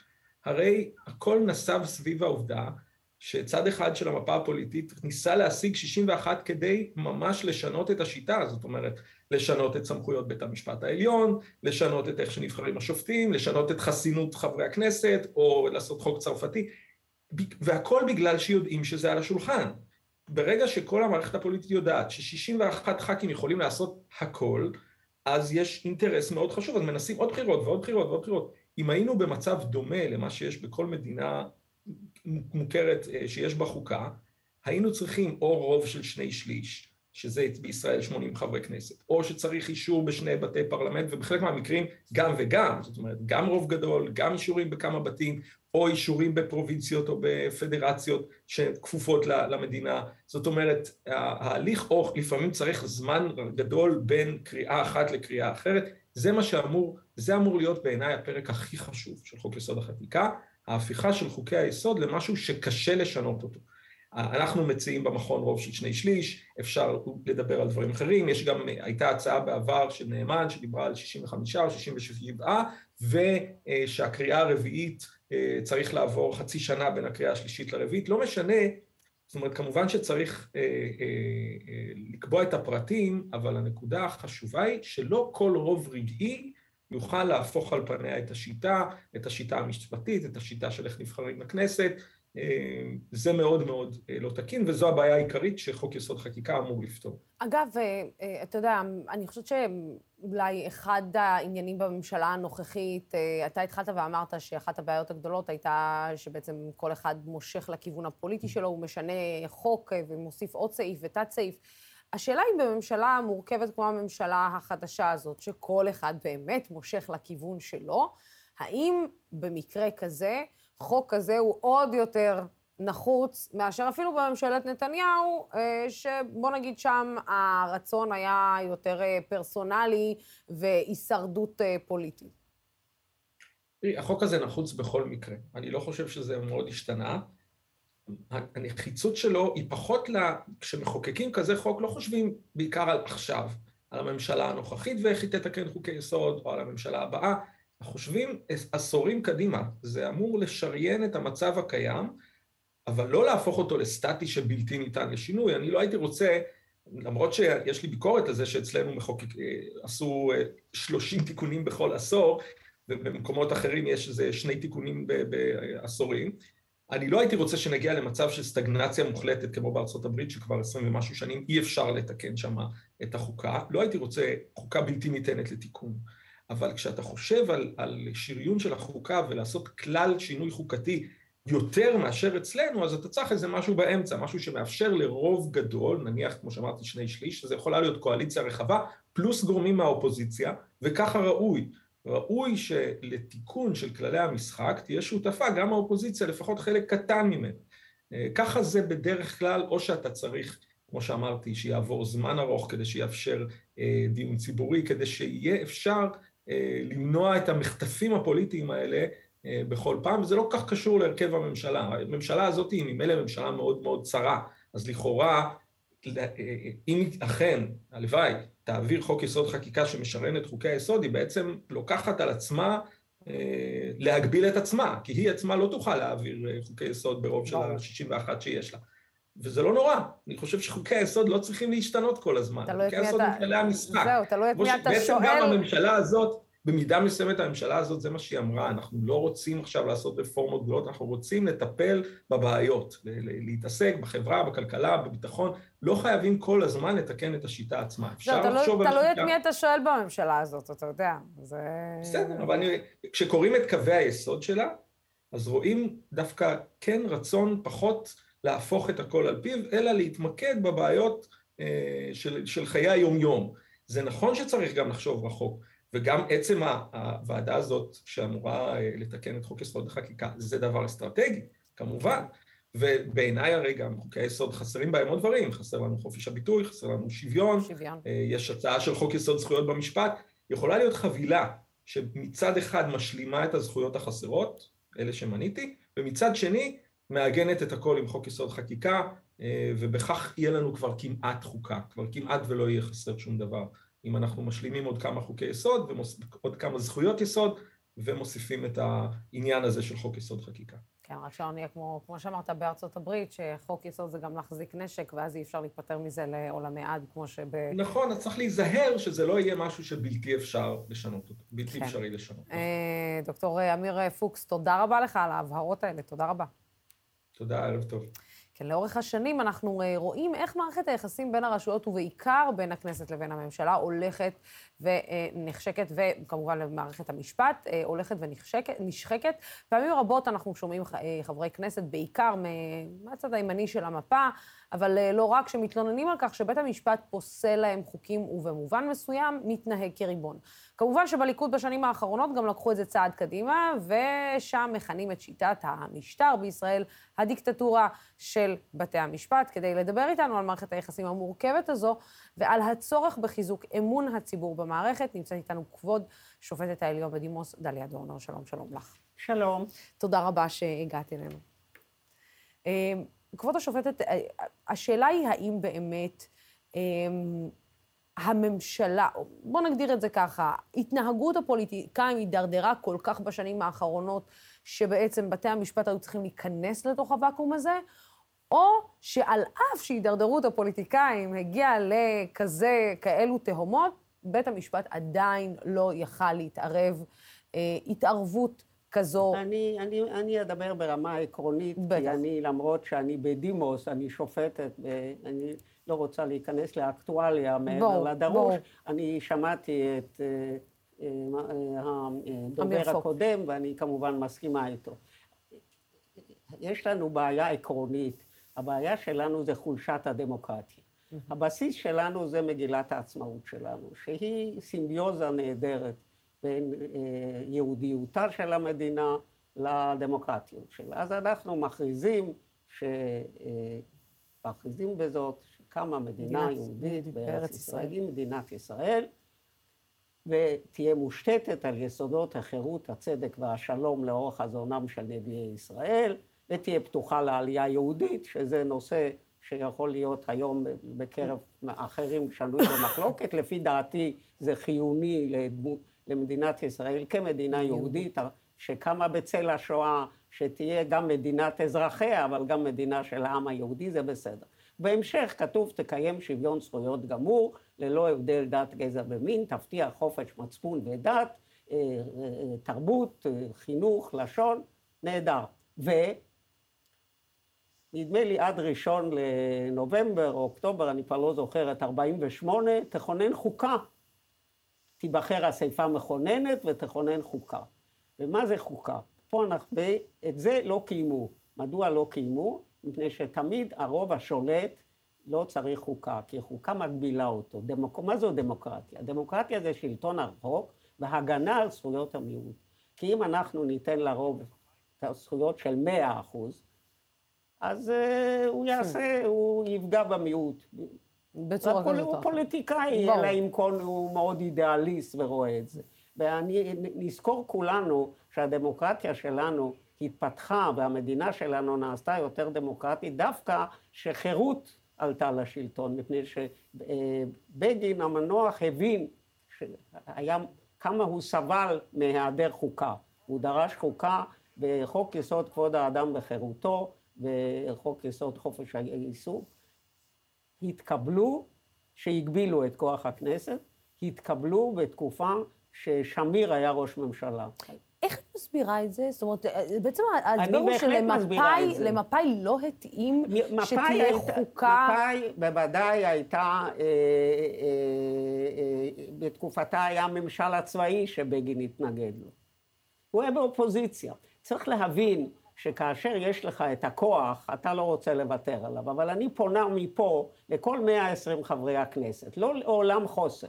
[SPEAKER 3] הרי הכל נסב סביב העובדה שצד אחד של המפה הפוליטית ניסה להשיג 61 כדי ממש לשנות את השיטה, זאת אומרת, לשנות את סמכויות בית המשפט העליון, לשנות את איך שנבחרים השופטים, לשנות את חסינות חברי הכנסת, או לעשות חוק צרפתי, והכל בגלל שיודעים שזה על השולחן. ברגע שכל המערכת הפוליטית יודעת ש-61 ח"כים יכולים לעשות הכל, אז יש אינטרס מאוד חשוב, אז מנסים עוד בחירות ועוד בחירות ועוד בחירות. אם היינו במצב דומה למה שיש בכל מדינה מוכרת אה, שיש בה חוקה, היינו צריכים או רוב של שני שליש, שזה בישראל 80 חברי כנסת, או שצריך אישור בשני בתי פרלמנט, ובחלק מהמקרים גם וגם, זאת אומרת, גם רוב גדול, גם אישורים בכמה בתים, או אישורים בפרובינציות או בפדרציות שכפופות למדינה. זאת אומרת, ההליך, או לפעמים צריך זמן גדול בין קריאה אחת לקריאה אחרת, זה מה שאמור, זה אמור להיות בעיניי הפרק הכי חשוב של חוק יסוד החקיקה, ההפיכה של חוקי היסוד למשהו שקשה לשנות אותו. אנחנו מציעים במכון רוב של שני שליש, אפשר לדבר על דברים אחרים, יש גם, הייתה הצעה בעבר של נאמן שדיברה על 65 או 67, ושהקריאה הרביעית אה, צריך לעבור חצי שנה בין הקריאה השלישית לרביעית, לא משנה, זאת אומרת כמובן שצריך אה, אה, לקבוע את הפרטים, אבל הנקודה החשובה היא שלא כל רוב רגעי יוכל להפוך על פניה את השיטה, את השיטה המשפטית, את השיטה של איך נבחרים לכנסת, אה, זה מאוד מאוד אה, לא תקין, וזו הבעיה העיקרית שחוק יסוד חקיקה אמור לפתור.
[SPEAKER 1] אגב, אה, אתה יודע, אני חושבת שאולי אחד העניינים בממשלה הנוכחית, אתה התחלת ואמרת שאחת הבעיות הגדולות הייתה שבעצם כל אחד מושך לכיוון הפוליטי שלו, הוא משנה חוק ומוסיף עוד סעיף ותת-סעיף. השאלה אם בממשלה מורכבת כמו הממשלה החדשה הזאת, שכל אחד באמת מושך לכיוון שלו, האם במקרה כזה, חוק כזה הוא עוד יותר נחוץ מאשר אפילו בממשלת נתניהו, אה, שבוא נגיד שם הרצון היה יותר אה, פרסונלי והישרדות אה, פוליטית.
[SPEAKER 3] החוק הזה נחוץ בכל מקרה. אני לא חושב שזה מאוד השתנה. הנחיצות שלו היא פחות ל... כשמחוקקים כזה חוק לא חושבים בעיקר על עכשיו, על הממשלה הנוכחית ואיך היא תתקן חוקי יסוד, או על הממשלה הבאה, חושבים עשורים קדימה. זה אמור לשריין את המצב הקיים, אבל לא להפוך אותו לסטטי שבלתי ניתן לשינוי. אני לא הייתי רוצה, למרות שיש לי ביקורת על זה שאצלנו מחוקק, עשו 30 תיקונים בכל עשור, ובמקומות אחרים יש איזה שני תיקונים בעשורים, אני לא הייתי רוצה שנגיע למצב של סטגנציה מוחלטת כמו בארצות הברית, שכבר עשרים ומשהו שנים אי אפשר לתקן שם את החוקה. לא הייתי רוצה חוקה בלתי ניתנת לתיקון. אבל כשאתה חושב על, על שריון של החוקה ולעשות כלל שינוי חוקתי יותר מאשר אצלנו, אז אתה צריך איזה משהו באמצע, משהו שמאפשר לרוב גדול, נניח, כמו שאמרתי, שני שליש, שזה יכולה להיות קואליציה רחבה, פלוס גורמים מהאופוזיציה, וככה ראוי. ראוי שלתיקון של כללי המשחק תהיה שותפה גם האופוזיציה, לפחות חלק קטן ממנו. אה, ככה זה בדרך כלל, או שאתה צריך, כמו שאמרתי, שיעבור זמן ארוך כדי שיאפשר אה, דיון ציבורי, כדי שיהיה אפשר אה, למנוע את המחטפים הפוליטיים האלה בכל פעם, וזה לא כל כך קשור להרכב הממשלה. הממשלה הזאת היא ממילא ממשלה מאוד מאוד צרה, אז לכאורה, אם אכן, הלוואי, תעביר חוק יסוד חקיקה שמשרן את חוקי היסוד, היא בעצם לוקחת על עצמה אה, להגביל את עצמה, כי היא עצמה לא תוכל להעביר אה, חוקי יסוד ברוב של ה-61 שיש לה. וזה לא נורא, אני חושב שחוקי היסוד לא צריכים להשתנות כל הזמן.
[SPEAKER 1] חוקי היסוד הם כללי המשחק. זהו, תלוי את מי אתה שואל.
[SPEAKER 3] בעצם גם הממשלה הזאת, במידה מסוימת הממשלה הזאת, זה מה שהיא אמרה, אנחנו לא רוצים עכשיו לעשות רפורמות גדולות, אנחנו רוצים לטפל בבעיות, להתעסק בחברה, בכלכלה, בביטחון, לא חייבים כל הזמן לתקן את השיטה עצמה.
[SPEAKER 1] אפשר לא, לחשוב על... תלוי את מי אתה שואל בממשלה הזאת, אתה יודע. זה...
[SPEAKER 3] בסדר, אבל אני, כשקוראים את קווי היסוד שלה, אז רואים דווקא כן רצון פחות להפוך את הכל על פיו, אלא להתמקד בבעיות אה, של, של חיי היום-יום. זה נכון שצריך גם לחשוב רחוק, וגם עצם הוועדה הזאת שאמורה אה, לתקן את חוק יסוד החקיקה, זה דבר אסטרטגי, כמובן. ובעיניי הרי גם חוקי היסוד חסרים בהם עוד דברים, חסר לנו חופש הביטוי, חסר לנו שוויון, שוויון. אה, יש הצעה של חוק יסוד זכויות במשפט, יכולה להיות חבילה שמצד אחד משלימה את הזכויות החסרות, אלה שמניתי, ומצד שני מעגנת את הכל עם חוק יסוד חקיקה, אה, ובכך יהיה לנו כבר כמעט חוקה, כבר כמעט ולא יהיה חסר שום דבר. אם אנחנו משלימים עוד כמה חוקי יסוד ועוד כמה זכויות יסוד ומוסיפים את העניין הזה של חוק יסוד חקיקה.
[SPEAKER 1] כן, רק שלא נהיה כמו, כמו שאמרת בארצות הברית, שחוק יסוד זה גם להחזיק נשק, ואז אי אפשר להיפטר מזה לעולמי עד, כמו שב...
[SPEAKER 3] נכון, אז צריך להיזהר שזה לא יהיה משהו שבלתי אפשר לשנות אותו, בלתי כן. אפשרי לשנות.
[SPEAKER 1] אה, דוקטור אמיר פוקס, תודה רבה לך על ההבהרות האלה, תודה רבה.
[SPEAKER 3] תודה, ערב טוב.
[SPEAKER 1] כן, לאורך השנים אנחנו אה, רואים איך מערכת היחסים בין הרשויות, ובעיקר בין הכנסת לבין הממשלה, הולכת ונחשקת, וכמובן למערכת המשפט, אה, הולכת ונשחקת. פעמים רבות אנחנו שומעים אה, חברי כנסת, בעיקר מהצד הימני של המפה, אבל לא רק, שמתלוננים על כך שבית המשפט פוסל להם חוקים ובמובן מסוים מתנהג כריבון. כמובן שבליכוד בשנים האחרונות גם לקחו את זה צעד קדימה, ושם מכנים את שיטת המשטר בישראל הדיקטטורה של בתי המשפט. כדי לדבר איתנו על מערכת היחסים המורכבת הזו ועל הצורך בחיזוק אמון הציבור במערכת, נמצאת איתנו כבוד שופטת העליון בדימוס דליה דורנר. שלום, שלום לך.
[SPEAKER 4] שלום.
[SPEAKER 1] תודה רבה שהגעת אלינו. אה, כבוד השופטת, השאלה היא האם באמת אה, הממשלה, בוא נגדיר את זה ככה, התנהגות הפוליטיקאים הידרדרה כל כך בשנים האחרונות, שבעצם בתי המשפט היו צריכים להיכנס לתוך הוואקום הזה, או שעל אף שהידרדרות הפוליטיקאים הגיעה לכזה, כאלו תהומות, בית המשפט עדיין לא יכל להתערב אה, התערבות כזו.
[SPEAKER 4] אני, אני, אני אדבר ברמה העקרונית, בטח. כי אני, למרות שאני בדימוס, אני שופטת, ואני לא רוצה להיכנס לאקטואליה מעבר לדרוש, בוא. אני שמעתי את uh, uh, הדובר הקודם, ואני כמובן מסכימה איתו. יש לנו בעיה עקרונית. הבעיה שלנו זה חולשת הדמוקרטיה. הבסיס שלנו זה מגילת העצמאות שלנו, שהיא סימביוזה נהדרת בין אה, יהודיותה של המדינה לדמוקרטיות שלה. אז אנחנו מכריזים שמכריזים בזאת שקמה מדינה יהודית בארץ ישראל, היא מדינת ישראל, ותהיה מושתתת על יסודות החירות, הצדק והשלום לאורך חזונם של נביאי ישראל, ותהיה פתוחה לעלייה יהודית, שזה נושא שיכול להיות היום בקרב אחרים שנוי במחלוקת. לפי דעתי זה חיוני למדינת ישראל כמדינה יהודית, שקמה בצל השואה, שתהיה גם מדינת אזרחיה, אבל גם מדינה של העם היהודי, זה בסדר. בהמשך כתוב, תקיים שוויון זכויות גמור, ללא הבדל דת, גזע ומין, תבטיח חופש מצפון ודת, אה, אה, תרבות, אה, חינוך, לשון, נהדר. ונדמה לי עד ראשון לנובמבר או אוקטובר, אני כבר לא זוכרת, 48, תכונן חוקה. תיבחר אספה מכוננת ותכונן חוקה. ומה זה חוקה? פה אנחנו, את זה לא קיימו. מדוע לא קיימו? מפני שתמיד הרוב השולט לא צריך חוקה, כי חוקה מגבילה אותו. דמוק... מה זו דמוקרטיה? דמוקרטיה זה שלטון הרחוק והגנה על זכויות המיעוט. כי אם אנחנו ניתן לרוב את הזכויות של מאה אחוז, אז uh, הוא יעשה, הוא יפגע במיעוט.
[SPEAKER 1] בצורה כזאת.
[SPEAKER 4] הוא פוליטיקאי, אלא אם כן הוא מאוד אידיאליסט ורואה את זה. ונזכור כולנו שהדמוקרטיה שלנו התפתחה והמדינה שלנו נעשתה יותר דמוקרטית דווקא שחירות עלתה לשלטון, מפני שבגין המנוח הבין שהיה, כמה הוא סבל מהיעדר חוקה. הוא דרש חוקה בחוק יסוד כבוד האדם וחירותו וחוק יסוד חופש העיסוק. התקבלו, שהגבילו את כוח הכנסת, התקבלו בתקופה ששמיר היה ראש ממשלה.
[SPEAKER 1] איך את מסבירה את זה? זאת אומרת, בעצם ההסבר הוא שלמפא"י לא התאים שתהיה חוקה...
[SPEAKER 4] מפא"י בוודאי הייתה, אה, אה, אה, בתקופתה היה הממשל הצבאי שבגין התנגד לו. הוא היה באופוזיציה. צריך להבין שכאשר יש לך את הכוח, אתה לא רוצה לוותר עליו. אבל אני פונה מפה לכל 120 חברי הכנסת, לא לעולם חוסן.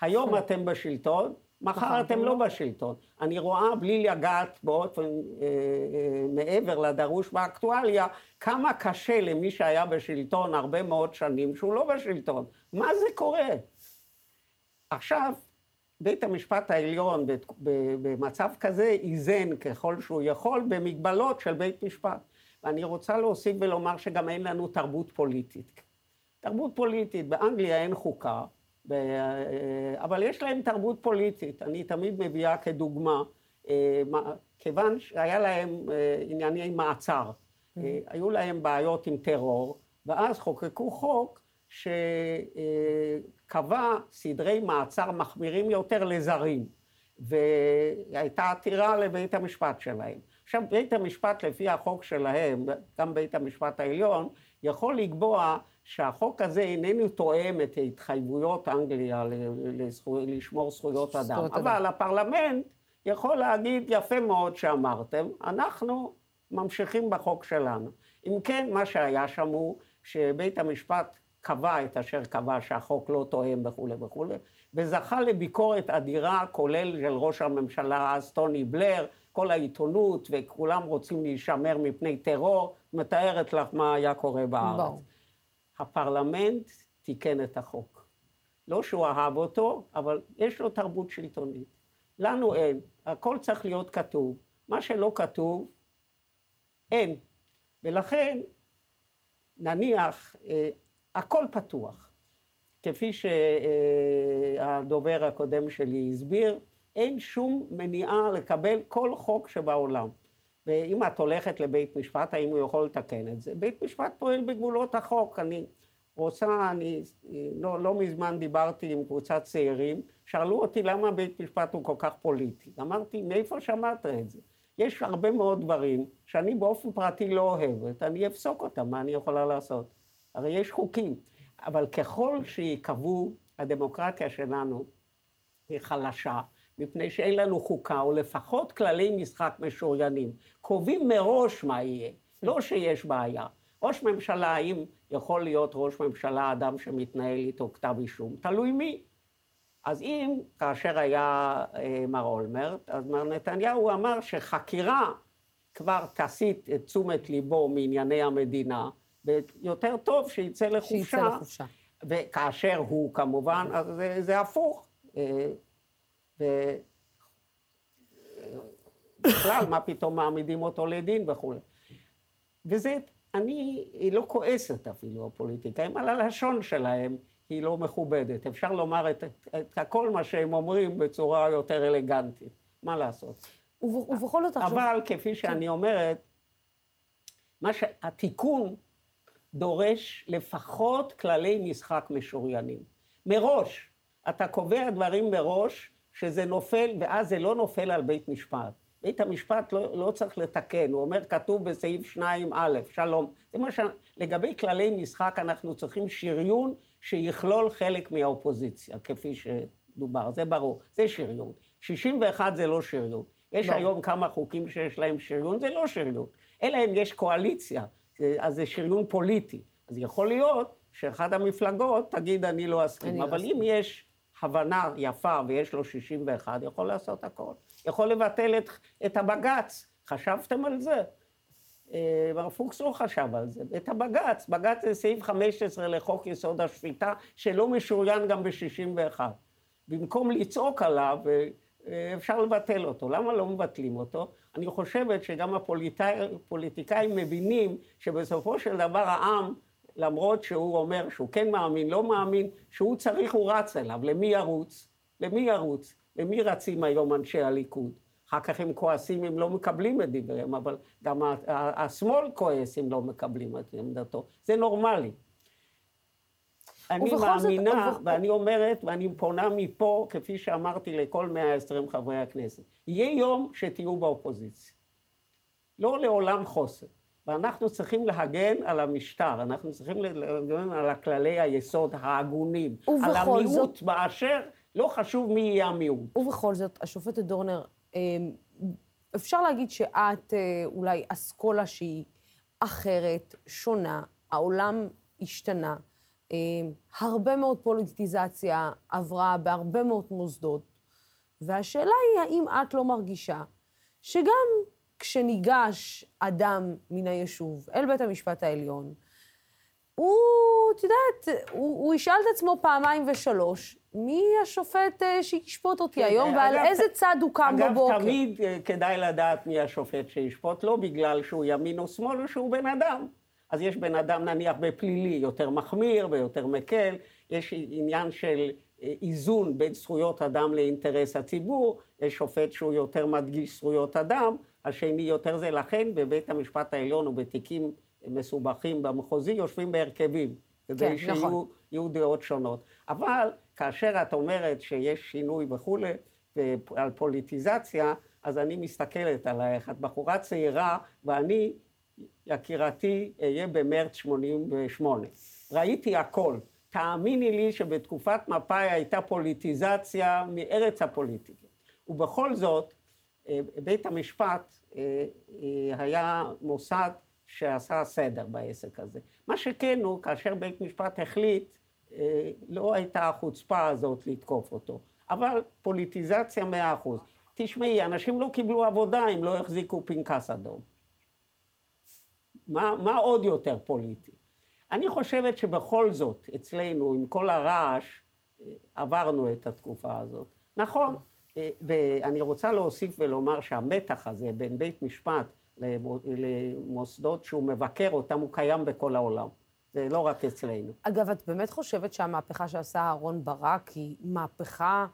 [SPEAKER 4] היום אתם בשלטון, מחר אתם לא בשלטון. אני רואה, בלי לגעת באופן אה, אה, מעבר לדרוש באקטואליה, כמה קשה למי שהיה בשלטון הרבה מאוד שנים שהוא לא בשלטון. מה זה קורה? עכשיו, בית המשפט העליון במצב כזה איזן ככל שהוא יכול במגבלות של בית משפט. ואני רוצה להוסיף ולומר שגם אין לנו תרבות פוליטית. תרבות פוליטית, באנגליה אין חוקה, אה, אבל יש להם תרבות פוליטית, אני תמיד מביאה כדוגמה, אה, כיוון שהיה להם אה, ענייני מעצר, mm-hmm. היו להם בעיות עם טרור, ואז חוקקו חוק שקבע סדרי מעצר מחמירים יותר לזרים, והייתה עתירה לבית המשפט שלהם. עכשיו, בית המשפט לפי החוק שלהם, גם בית המשפט העליון, יכול לקבוע שהחוק הזה איננו תואם את התחייבויות אנגליה לשמור זכויות אדם. זכויות אבל אדם. הפרלמנט יכול להגיד, יפה מאוד שאמרתם, אנחנו ממשיכים בחוק שלנו. אם כן, מה שהיה שם הוא שבית המשפט קבע את אשר קבע שהחוק לא תואם וכולי וכולי, וזכה לביקורת אדירה, כולל של ראש הממשלה אז, טוני בלר, כל העיתונות, וכולם רוצים להישמר מפני טרור, מתארת לך מה היה קורה בארץ. בוא. הפרלמנט תיקן את החוק. לא שהוא אהב אותו, אבל יש לו תרבות שלטונית. לנו אין, הכל צריך להיות כתוב. מה שלא כתוב, אין. ולכן, נניח, אה, הכל פתוח. כפי שהדובר הקודם שלי הסביר, אין שום מניעה לקבל כל חוק שבעולם. ואם את הולכת לבית משפט, האם הוא יכול לתקן את זה? בית משפט פועל בגבולות החוק. אני רוצה, אני לא, לא מזמן דיברתי עם קבוצת צעירים, שאלו אותי למה בית משפט הוא כל כך פוליטי. אמרתי, מאיפה שמעת את זה? יש הרבה מאוד דברים שאני באופן פרטי לא אוהבת, אני אפסוק אותם, מה אני יכולה לעשות? הרי יש חוקים. אבל ככל שיקבעו, הדמוקרטיה שלנו היא חלשה, מפני שאין לנו חוקה, או לפחות כללי משחק משוריינים. קובעים מראש מה יהיה, לא שיש בעיה. ראש ממשלה, האם יכול להיות ראש ממשלה אדם שמתנהל איתו כתב אישום? תלוי מי. אז אם, כאשר היה אה, מר אולמרט, אז מר נתניהו אמר שחקירה כבר תסיט את תשומת ליבו מענייני המדינה, ויותר טוב שיצא לחופשה. שיצא לחופשה. וכאשר הוא כמובן, אז זה, זה הפוך. אה, ובכלל, מה פתאום מעמידים אותו לדין וכולי. וזה, אני, היא לא כועסת אפילו, הפוליטיקאים, על הלשון שלהם היא לא מכובדת. אפשר לומר את, את הכל מה שהם אומרים בצורה יותר אלגנטית. מה לעשות?
[SPEAKER 1] ובכל זאת
[SPEAKER 4] עכשיו... אבל כפי שאני אומרת, מה שהתיקון דורש לפחות כללי משחק משוריינים. מראש, אתה קובע דברים מראש, שזה נופל, ואז זה לא נופל על בית משפט. בית המשפט לא, לא צריך לתקן, הוא אומר, כתוב בסעיף 2א, שלום. זה מה ש... לגבי כללי משחק אנחנו צריכים שריון שיכלול חלק מהאופוזיציה, כפי שדובר, זה ברור, זה שריון. 61 זה לא שריון. יש לא. היום כמה חוקים שיש להם שריון, זה לא שריון. אלא אם יש קואליציה, אז זה שריון פוליטי. אז יכול להיות שאחת המפלגות תגיד, אני לא אסכים. אני לא אבל לא אם יש הבנה יפה ויש לו 61, יכול לעשות הכל. יכול לבטל את, את הבג"ץ. חשבתם על זה? אה, מר פוקס לא חשב על זה. את הבג"ץ, בג"ץ זה סעיף 15 לחוק יסוד השפיטה, שלא משוריין גם ב-61. במקום לצעוק עליו, אה, אפשר לבטל אותו. למה לא מבטלים אותו? אני חושבת שגם הפוליטיקאים מבינים שבסופו של דבר העם, למרות שהוא אומר שהוא כן מאמין, לא מאמין, שהוא צריך, הוא רץ אליו. למי ירוץ? למי ירוץ? למי רצים היום אנשי הליכוד? אחר כך הם כועסים אם לא מקבלים את דבריהם, אבל גם השמאל כועס אם לא מקבלים את עמדתו. זה נורמלי. אני מאמינה, זאת... ואני אומרת, ואני פונה מפה, כפי שאמרתי לכל 120 חברי הכנסת, יהיה יום שתהיו באופוזיציה. לא לעולם חוסר. ואנחנו צריכים להגן על המשטר, אנחנו צריכים להגן על הכללי היסוד ההגונים, על המיעוט זאת... באשר, לא חשוב מי יהיה המיעוט.
[SPEAKER 1] ובכל זאת, השופטת דורנר, אמ, אפשר להגיד שאת אה, אולי אסכולה שהיא אחרת, שונה, העולם השתנה. הרבה מאוד פוליטיזציה עברה בהרבה מאוד מוסדות, והשאלה היא, האם את לא מרגישה שגם כשניגש אדם מן היישוב אל בית המשפט העליון, הוא, את יודעת, הוא, הוא ישאל את עצמו פעמיים ושלוש, מי השופט אה, שישפוט אותי כן, היום, ועל אגב, איזה צד הוא קם
[SPEAKER 4] אגב,
[SPEAKER 1] בבוקר?
[SPEAKER 4] אגב, תמיד אה, כדאי לדעת מי השופט שישפוט, לא בגלל שהוא ימין או שמאל, או שהוא בן אדם. אז יש בן אדם נניח בפלילי יותר מחמיר ויותר מקל, יש עניין של אה, איזון בין זכויות אדם לאינטרס הציבור, יש שופט שהוא יותר מדגיש זכויות אדם, השני יותר זה, לכן בבית המשפט העליון ובתיקים מסובכים במחוזי יושבים בהרכבים, כדי כן, שיהיו נכון. דעות שונות. אבל כאשר את אומרת שיש שינוי וכולי, על פוליטיזציה, אז אני מסתכלת עלייך, את בחורה צעירה ואני יקירתי, אהיה במרץ 88. ראיתי הכל. תאמיני לי שבתקופת מפא"י הייתה פוליטיזציה מארץ הפוליטיקה. ובכל זאת, אה, בית המשפט אה, אה, היה מוסד שעשה סדר בעסק הזה. מה שכן הוא, כאשר בית משפט החליט, לא הייתה החוצפה הזאת לתקוף אותו. אבל פוליטיזציה מאה אחוז. תשמעי, אנשים לא קיבלו עבודה אם לא החזיקו פנקס אדום. מה, מה עוד יותר פוליטי? אני חושבת שבכל זאת, אצלנו, עם כל הרעש, אה, עברנו את התקופה הזאת. נכון, אה, ואני רוצה להוסיף ולומר שהמתח הזה בין בית משפט למוסדות שהוא מבקר אותם, הוא קיים בכל העולם. זה לא רק אצלנו.
[SPEAKER 1] אגב, את באמת חושבת שהמהפכה שעשה אהרן ברק היא מהפכה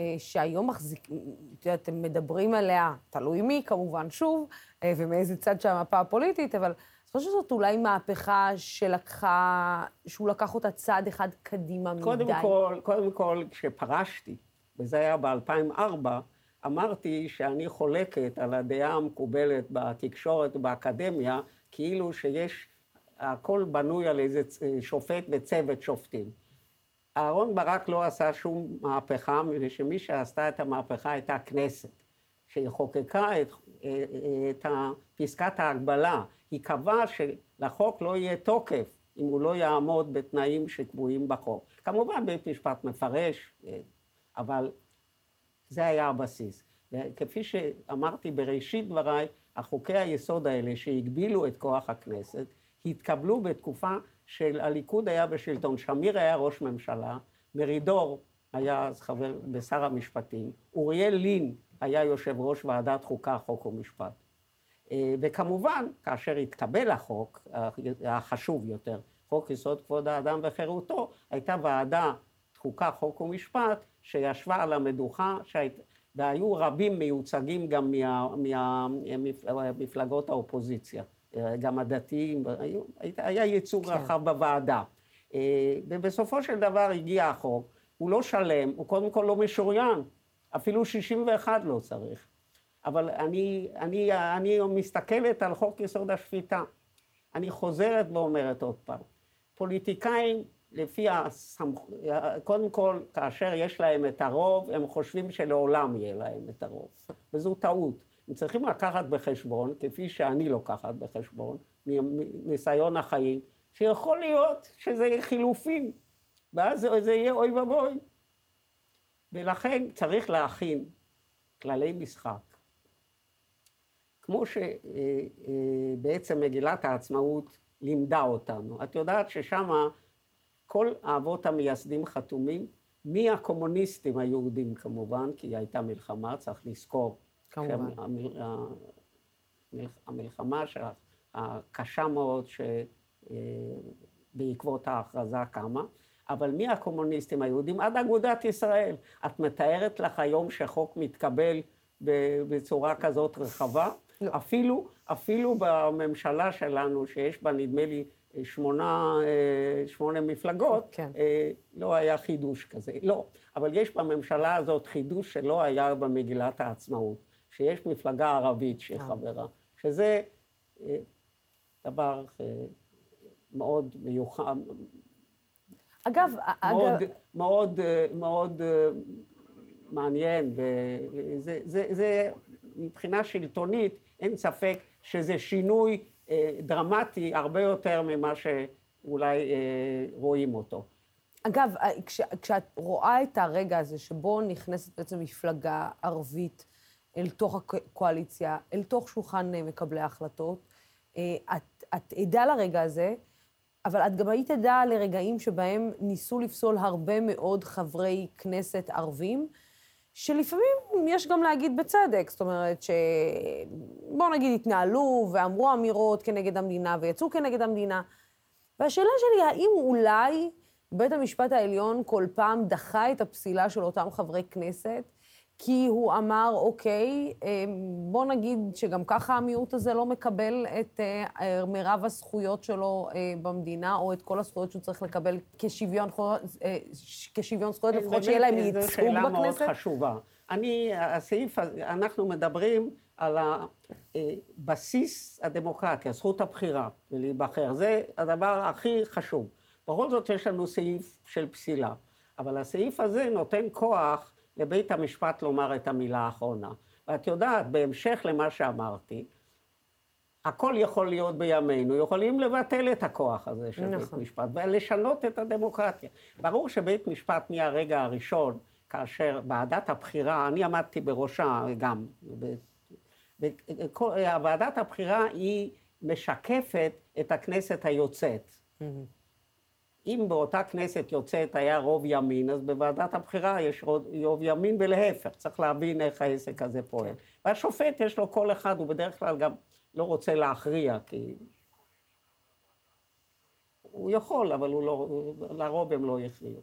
[SPEAKER 1] אה, שהיום מחזיק, את יודעת, אתם מדברים עליה, תלוי מי כמובן, שוב, ומאיזה צד של המפה הפוליטית, אבל חושבת שזאת אולי מהפכה שלקחה, שהוא לקח אותה צעד אחד קדימה מדי.
[SPEAKER 4] קודם כל, קודם כל, כשפרשתי, וזה היה ב-2004, אמרתי שאני חולקת על הדעה המקובלת בתקשורת ובאקדמיה, כאילו שיש, הכל בנוי על איזה שופט וצוות שופטים. אהרן ברק לא עשה שום מהפכה, מפני שמי שעשתה את המהפכה הייתה הכנסת, שהיא חוקקה את, את פסקת ההגבלה. היא קבעה שלחוק לא יהיה תוקף אם הוא לא יעמוד בתנאים שקבועים בחוק. כמובן בית משפט מפרש, אה, אבל זה היה הבסיס. וכפי שאמרתי בראשית דבריי, החוקי היסוד האלה שהגבילו את כוח הכנסת, התקבלו בתקופה של הליכוד היה בשלטון, שמיר היה ראש ממשלה, מרידור היה אז חבר בשר המשפטים, אוריאל לין היה יושב ראש ועדת חוקה, חוק ומשפט. אה, וכמובן, כאשר התקבל החוק, החשוב יותר, חוק יסוד כבוד האדם וחירותו, הייתה ועדה חוקה, חוק ומשפט, שישבה על המדוכה, שהיית, והיו רבים מיוצגים גם ממפלגות האופוזיציה, אה, גם הדתיים, היה, היה ייצוג כן. רחב בוועדה. אה, ובסופו של דבר הגיע החוק, הוא לא שלם, הוא קודם כל לא משוריין, אפילו 61 לא צריך. אבל אני, אני, אני מסתכלת על חוק יסוד השפיטה. אני חוזרת ואומרת עוד פעם, פוליטיקאים לפי הסמכ... קודם כל, כאשר יש להם את הרוב, הם חושבים שלעולם יהיה להם את הרוב. וזו טעות. הם צריכים לקחת בחשבון, כפי שאני לוקחת בחשבון, מניסיון החיים, שיכול להיות שזה חילופים, ואז זה יהיה אוי ואבוי. ולכן צריך להכין כללי משחק. כמו שבעצם מגילת העצמאות לימדה אותנו. את יודעת ששמה כל האבות המייסדים חתומים, מהקומוניסטים היהודים כמובן, כי הייתה מלחמה, צריך לזכור. כמובן. המלחמה הקשה מאוד שבעקבות ההכרזה קמה, אבל מהקומוניסטים היהודים עד אגודת ישראל. את מתארת לך היום שחוק מתקבל בצורה כזאת רחבה? אפילו, אפילו בממשלה שלנו, שיש בה נדמה לי שמונה, אה, שמונה מפלגות, כן. אה, לא היה חידוש כזה. לא, אבל יש בממשלה הזאת חידוש שלא היה במגילת העצמאות, שיש מפלגה ערבית שחברה, אה. שזה דבר מאוד מיוחד.
[SPEAKER 1] אגב,
[SPEAKER 4] מאוד, אגב... מאוד, מאוד מעניין, וזה זה, זה, מבחינה שלטונית, אין ספק שזה שינוי אה, דרמטי הרבה יותר ממה שאולי אה, רואים אותו.
[SPEAKER 1] אגב, אה, כש, כשאת רואה את הרגע הזה שבו נכנסת בעצם מפלגה ערבית אל תוך הקואליציה, אל תוך שולחן מקבלי ההחלטות, את, את עדה לרגע הזה, אבל את גם היית עדה לרגעים שבהם ניסו לפסול הרבה מאוד חברי כנסת ערבים, שלפעמים יש גם להגיד בצדק, זאת אומרת ש... בואו נגיד התנהלו ואמרו אמירות כנגד המדינה ויצאו כנגד המדינה. והשאלה שלי, האם אולי בית המשפט העליון כל פעם דחה את הפסילה של אותם חברי כנסת, כי הוא אמר, אוקיי, אה, בוא נגיד שגם ככה המיעוט הזה לא מקבל את אה, מירב הזכויות שלו אה, במדינה, או את כל הזכויות שהוא צריך לקבל כשוויון, כשוויון זכויות, לפחות שיהיה להם ייצוג בכנסת.
[SPEAKER 4] זו שאלה מאוד חשובה. אני, הסעיף, אנחנו מדברים על הבסיס הדמוקרטיה, זכות הבחירה ולהיבחר. זה הדבר הכי חשוב. בכל זאת יש לנו סעיף של פסילה, אבל הסעיף הזה נותן כוח לבית המשפט לומר את המילה האחרונה. ואת יודעת, בהמשך למה שאמרתי, הכל יכול להיות בימינו, יכולים לבטל את הכוח הזה של נכון. בית משפט ולשנות את הדמוקרטיה. ברור שבית משפט מהרגע הראשון, כאשר ועדת הבחירה, אני עמדתי בראשה גם, ועדת הבחירה היא משקפת את הכנסת היוצאת. Mm-hmm. אם באותה כנסת יוצאת היה רוב ימין, אז בוועדת הבחירה יש רוב ימין ולהפך, צריך להבין איך העסק הזה פועל. כן. והשופט יש לו כל אחד, הוא בדרך כלל גם לא רוצה להכריע, כי... הוא יכול, אבל הוא לא, לרוב הם לא יכריעו.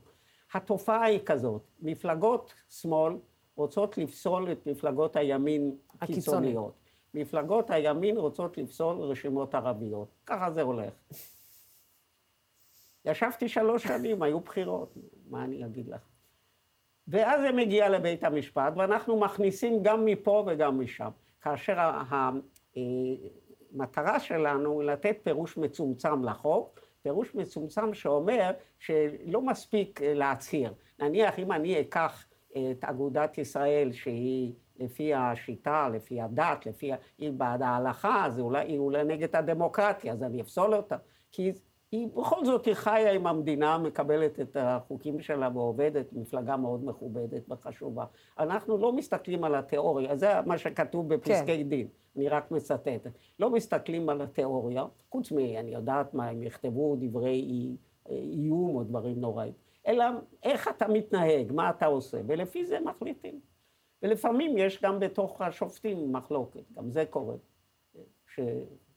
[SPEAKER 4] התופעה היא כזאת, מפלגות שמאל רוצות לפסול את מפלגות הימין הקיצוניות. מפלגות הימין רוצות לפסול רשימות ערביות. ככה זה הולך. ישבתי שלוש שנים, היו בחירות, מה אני אגיד לך? ואז זה מגיע לבית המשפט, ואנחנו מכניסים גם מפה וגם משם. כאשר המטרה שלנו היא לתת פירוש מצומצם לחוק, פירוש מצומצם שאומר שלא מספיק להצהיר. נניח אם אני אקח את אגודת ישראל שהיא לפי השיטה, לפי הדת, לפי... היא בעד ההלכה, אז אולי היא אולי נגד הדמוקרטיה, אז אני אפסול אותה. כי היא בכל זאת היא חיה עם המדינה, מקבלת את החוקים שלה ועובדת, מפלגה מאוד מכובדת וחשובה. אנחנו לא מסתכלים על התיאוריה, זה מה שכתוב בפסקי כן. דין, אני רק מצטטת. לא מסתכלים על התיאוריה, חוץ מ... אני יודעת מה, הם יכתבו דברי איום או דברים נוראים, אלא איך אתה מתנהג, מה אתה עושה, ולפי זה מחליטים. ולפעמים יש גם בתוך השופטים מחלוקת, גם זה קורה.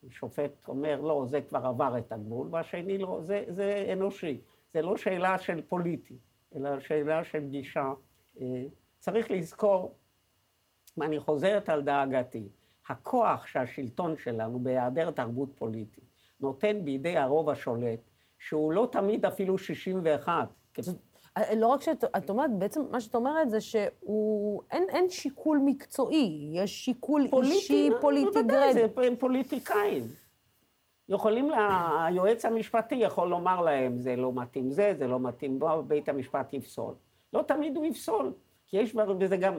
[SPEAKER 4] ששופט אומר, לא, זה כבר עבר את הגבול, והשני לא, זה, זה אנושי. זה לא שאלה של פוליטי, אלא שאלה של גישה. אה, צריך לזכור, ואני חוזרת על דאגתי, הכוח שהשלטון שלנו, בהיעדר תרבות פוליטית, נותן בידי הרוב השולט, שהוא לא תמיד אפילו 61.
[SPEAKER 1] אה, לא רק שאת את אומרת, בעצם מה שאת אומרת זה שהוא, אין, אין שיקול מקצועי, יש שיקול פוליטי, אישי, פוליטי גרד. בוודאי,
[SPEAKER 4] זה פוליטיקאים. יכולים, לה, היועץ המשפטי יכול לומר להם, זה לא מתאים זה, זה לא מתאים בו, בית המשפט יפסול. לא תמיד הוא יפסול, כי יש וזה גם,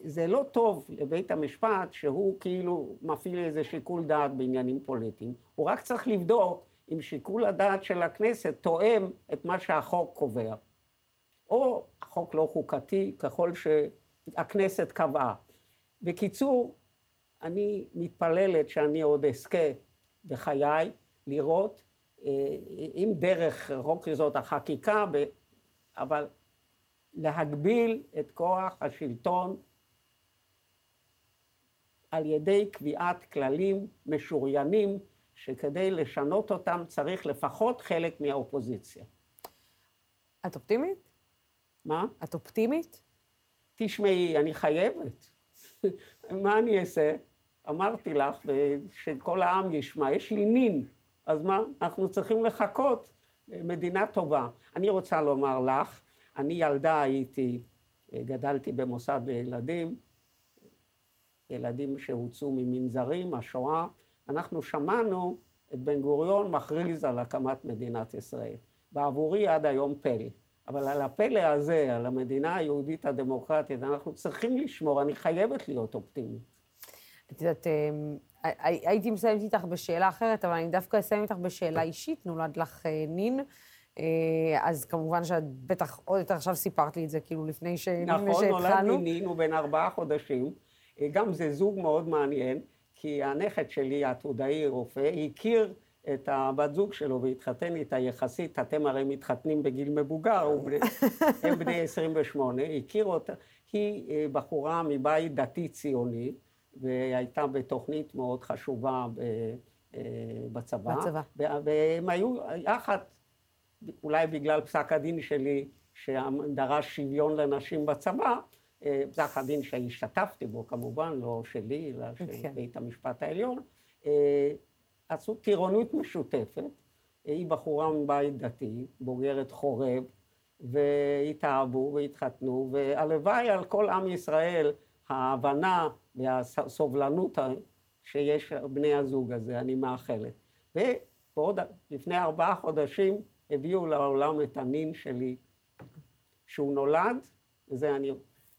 [SPEAKER 4] זה לא טוב לבית המשפט שהוא כאילו מפעיל איזה שיקול דעת בעניינים פוליטיים, הוא רק צריך לבדוק אם שיקול הדעת של הכנסת תואם את מה שהחוק קובע. או החוק לא חוקתי ככל שהכנסת קבעה. בקיצור, אני מתפללת שאני עוד אזכה בחיי לראות, אה, אם דרך חוק יסוד החקיקה, אבל להגביל את כוח השלטון על ידי קביעת כללים משוריינים שכדי לשנות אותם צריך לפחות חלק מהאופוזיציה.
[SPEAKER 1] את אופטימית?
[SPEAKER 4] מה?
[SPEAKER 1] את אופטימית?
[SPEAKER 4] תשמעי, אני חייבת. מה אני אעשה? אמרתי לך, שכל העם ישמע, יש לי נין, אז מה? אנחנו צריכים לחכות מדינה טובה. אני רוצה לומר לך, אני ילדה הייתי, גדלתי במוסד לילדים, ילדים שהוצאו ממנזרים, השואה, אנחנו שמענו את בן גוריון מכריז על הקמת מדינת ישראל. בעבורי עד היום פלא. אבל על הפלא הזה, על המדינה היהודית הדמוקרטית, אנחנו צריכים לשמור, אני חייבת להיות אופטימית.
[SPEAKER 1] את יודעת, אמ, הייתי מסיימת איתך בשאלה אחרת, אבל אני דווקא אסיים איתך בשאלה אישית. נולד לך אה, נין, אה, אז כמובן שאת בטח עוד יותר עכשיו סיפרת לי את זה, כאילו לפני שהתחלנו.
[SPEAKER 4] נכון, נולד לי נין, הוא בן ארבעה חודשים. אה, גם זה זוג מאוד מעניין. כי הנכד שלי, העתודאי רופא, הכיר את הבת זוג שלו והתחתן איתה יחסית, אתם הרי מתחתנים בגיל מבוגר, הם בני 28, הכיר אותה, היא אה, בחורה מבית דתי ציוני, והייתה בתוכנית מאוד חשובה אה, בצבא. בצבא. והם היו יחד, אולי בגלל פסק הדין שלי, שדרש שוויון לנשים בצבא, פסק הדין שהשתתפתי בו, כמובן, לא שלי, אלא של כן. בית המשפט העליון, אה, עשו טירונות משותפת. היא בחורה מבית דתי, בוגרת חורב, והתאהבו והתחתנו, והלוואי על כל עם ישראל ההבנה והסובלנות שיש בני הזוג הזה, אני מאחלת. ועוד לפני ארבעה חודשים הביאו לעולם את הנין שלי, שהוא נולד, וזה אני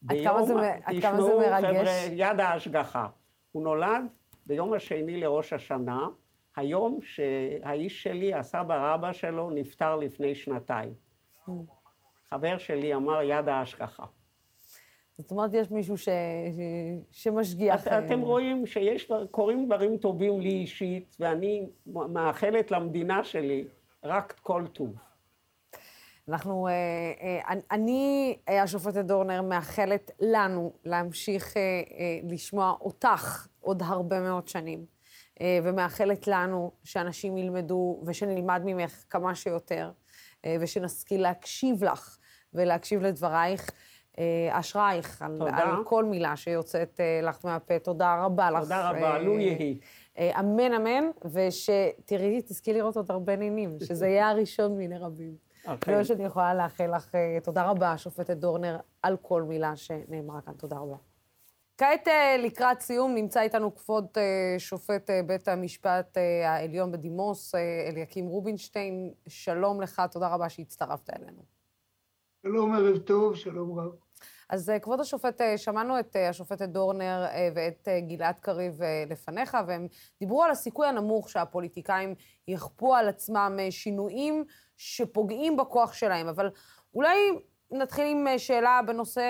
[SPEAKER 1] ביום, תשמעו, חבר'ה,
[SPEAKER 4] יד ההשגחה. הוא נולד ביום השני לראש השנה, היום שהאיש שלי, הסבא רבא שלו, נפטר לפני שנתיים. חבר שלי אמר יד ההשגחה.
[SPEAKER 1] זאת אומרת, יש מישהו ש... שמשגיח.
[SPEAKER 4] את, אתם רואים שיש, קורים דברים טובים לי אישית, ואני מאחלת למדינה שלי רק כל טוב.
[SPEAKER 1] אנחנו, אה, אה, אני, השופטת דורנר, מאחלת לנו להמשיך אה, לשמוע אותך עוד הרבה מאוד שנים, ומאחלת לנו שאנשים ילמדו ושנלמד ממך כמה שיותר, ושנשכיל להקשיב לך ולהקשיב לדברייך. אשרייך, על, על כל מילה שיוצאת לך מהפה. תודה רבה לך.
[SPEAKER 4] תודה רבה, לו יהי.
[SPEAKER 1] אמן, אמן, ושתראי, תזכי לראות עוד הרבה נינים, שזה יהיה הראשון מיני רבים. אוקיי. זה מה שאני יכולה לאחל לך. אה, תודה רבה, שופטת דורנר, על כל מילה שנאמרה כאן. תודה רבה. כעת אה, לקראת סיום נמצא איתנו כבוד אה, שופט בית המשפט העליון בדימוס, אליקים רובינשטיין. שלום לך, תודה רבה שהצטרפת אלינו.
[SPEAKER 5] שלום, ערב טוב, שלום רב.
[SPEAKER 1] אז כבוד השופט, שמענו את השופטת דורנר ואת גלעד קריב לפניך, והם דיברו על הסיכוי הנמוך שהפוליטיקאים יכפו על עצמם שינויים שפוגעים בכוח שלהם, אבל אולי נתחיל עם שאלה בנושא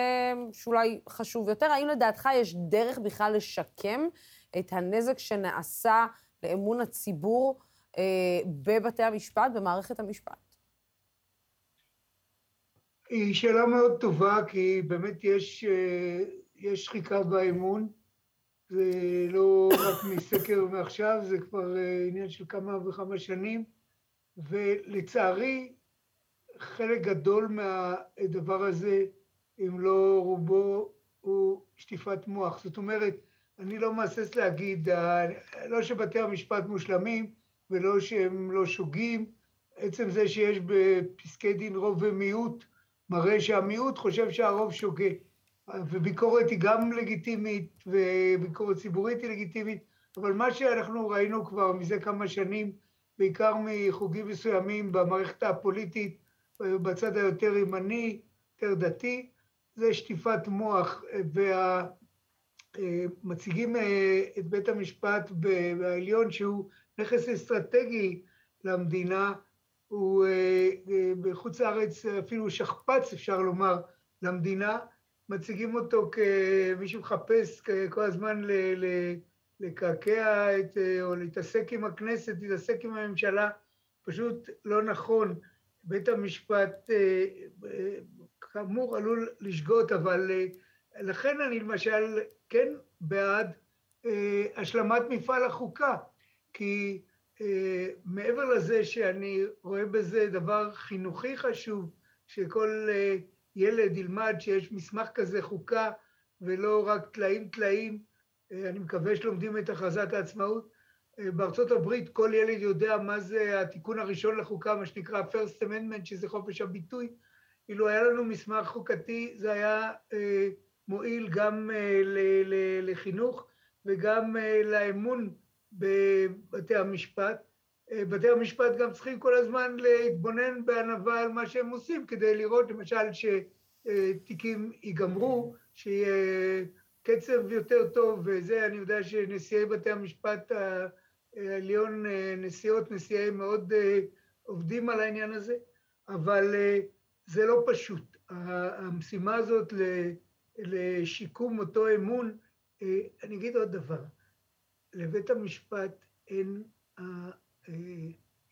[SPEAKER 1] שאולי חשוב יותר. האם לדעתך יש דרך בכלל לשקם את הנזק שנעשה לאמון הציבור אה, בבתי המשפט, במערכת המשפט?
[SPEAKER 5] היא שאלה מאוד טובה, כי באמת יש, אה, יש שחיקה באמון. זה לא רק מסקר מעכשיו, זה כבר אה, עניין של כמה וכמה שנים, ולצערי, חלק גדול מהדבר הזה, אם לא רובו, הוא שטיפת מוח. זאת אומרת, אני לא מהסס להגיד, לא שבתי המשפט מושלמים ולא שהם לא שוגים, עצם זה שיש בפסקי דין רוב ומיעוט, מראה שהמיעוט חושב שהרוב שוגה. וביקורת היא גם לגיטימית, וביקורת ציבורית היא לגיטימית, אבל מה שאנחנו ראינו כבר מזה כמה שנים, בעיקר מחוגים מסוימים במערכת הפוליטית, בצד היותר ימני, יותר דתי, זה שטיפת מוח, ומציגים אה, את בית המשפט בעליון שהוא נכס אסטרטגי למדינה, הוא אה, אה, בחוץ לארץ אפילו שכפ"ץ אפשר לומר למדינה, מציגים אותו כמי שמחפש כל הזמן לקעקע את, או להתעסק עם הכנסת, להתעסק עם הממשלה, פשוט לא נכון. בית המשפט אה, אה, כאמור עלול לשגות, אבל אה, לכן אני למשל כן בעד השלמת מפעל החוקה, כי מעבר לזה שאני רואה בזה דבר חינוכי חשוב, שכל ילד ילמד שיש מסמך כזה חוקה ולא רק טלאים טלאים, אני מקווה שלומדים את הכרזת העצמאות, בארצות הברית כל ילד יודע מה זה התיקון הראשון לחוקה, מה שנקרא First Amendment, שזה חופש הביטוי. אילו היה לנו מסמך חוקתי, זה היה אה, מועיל גם אה, לחינוך וגם אה, לאמון בבתי המשפט. אה, בתי המשפט גם צריכים כל הזמן להתבונן בענווה על מה שהם עושים, כדי לראות למשל שתיקים ייגמרו, שיהיה קצב יותר טוב, וזה אני יודע שנשיאי בתי המשפט העליון, אה, נשיאות, נשיאי מאוד אה, עובדים על העניין הזה, אבל אה, זה לא פשוט. המשימה הזאת לשיקום אותו אמון, אני אגיד עוד דבר, לבית המשפט אין,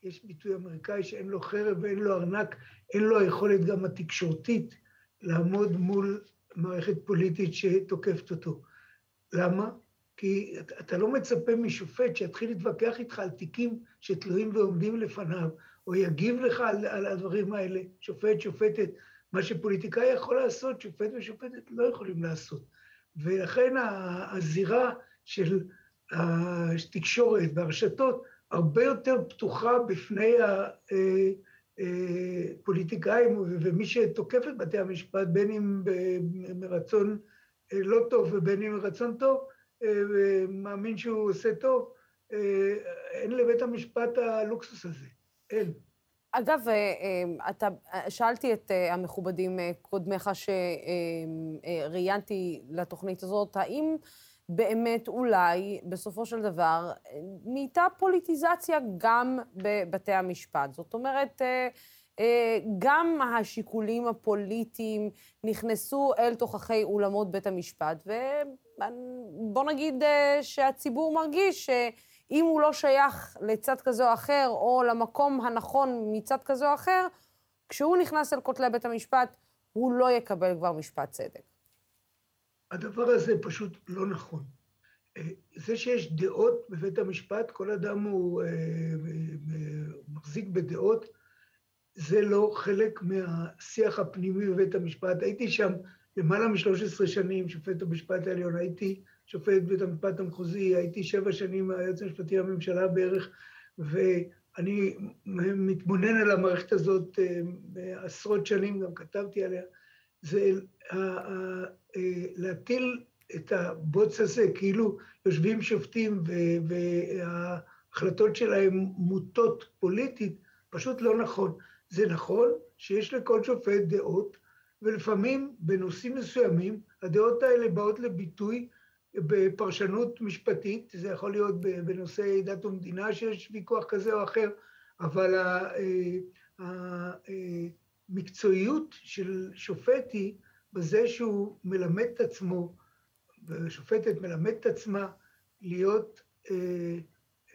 [SPEAKER 5] יש ביטוי אמריקאי שאין לו חרב ואין לו ארנק, אין לו היכולת גם התקשורתית לעמוד מול מערכת פוליטית שתוקפת אותו. למה? כי אתה לא מצפה משופט שיתחיל להתווכח איתך על תיקים שתלויים ועומדים לפניו, או יגיב לך על, על הדברים האלה, שופט, שופטת. מה שפוליטיקאי יכול לעשות, שופט ושופטת לא יכולים לעשות. ולכן הזירה של התקשורת והרשתות הרבה יותר פתוחה בפני הפוליטיקאים אה, ומי שתוקף את בתי המשפט, בין אם מרצון לא טוב ובין אם מרצון טוב, ומאמין שהוא עושה טוב, אה, אין לבית המשפט הלוקסוס הזה, אין.
[SPEAKER 1] אגב, אה, אה, אתה, שאלתי את המכובדים קודמיך שראיינתי לתוכנית הזאת, האם באמת אולי בסופו של דבר נהייתה פוליטיזציה גם בבתי המשפט? זאת אומרת, גם השיקולים הפוליטיים נכנסו אל תוככי אולמות בית המשפט, ו... בוא נגיד אה, שהציבור מרגיש שאם הוא לא שייך לצד כזה או אחר, או למקום הנכון מצד כזה או אחר, כשהוא נכנס אל כותלי בית המשפט, הוא לא יקבל כבר משפט צדק.
[SPEAKER 5] הדבר הזה פשוט לא נכון. אה, זה שיש דעות בבית המשפט, כל אדם הוא אה, מחזיק בדעות, זה לא חלק מהשיח הפנימי בבית המשפט. הייתי שם למעלה מ-13 שנים שופט במשפט העליון, הייתי שופט בית המשפט המחוזי, הייתי שבע שנים היועץ המשפטי לממשלה בערך, ואני מתבונן על המערכת הזאת אה, עשרות שנים, גם כתבתי עליה, זה אה, להטיל את הבוץ הזה, כאילו יושבים שופטים וההחלטות שלהם מוטות פוליטית, פשוט לא נכון. זה נכון שיש לכל שופט דעות, ולפעמים בנושאים מסוימים הדעות האלה באות לביטוי בפרשנות משפטית, זה יכול להיות בנושאי דת ומדינה שיש ויכוח כזה או אחר, אבל המקצועיות של שופט היא בזה שהוא מלמד את עצמו, ושופטת מלמד את עצמה להיות אה,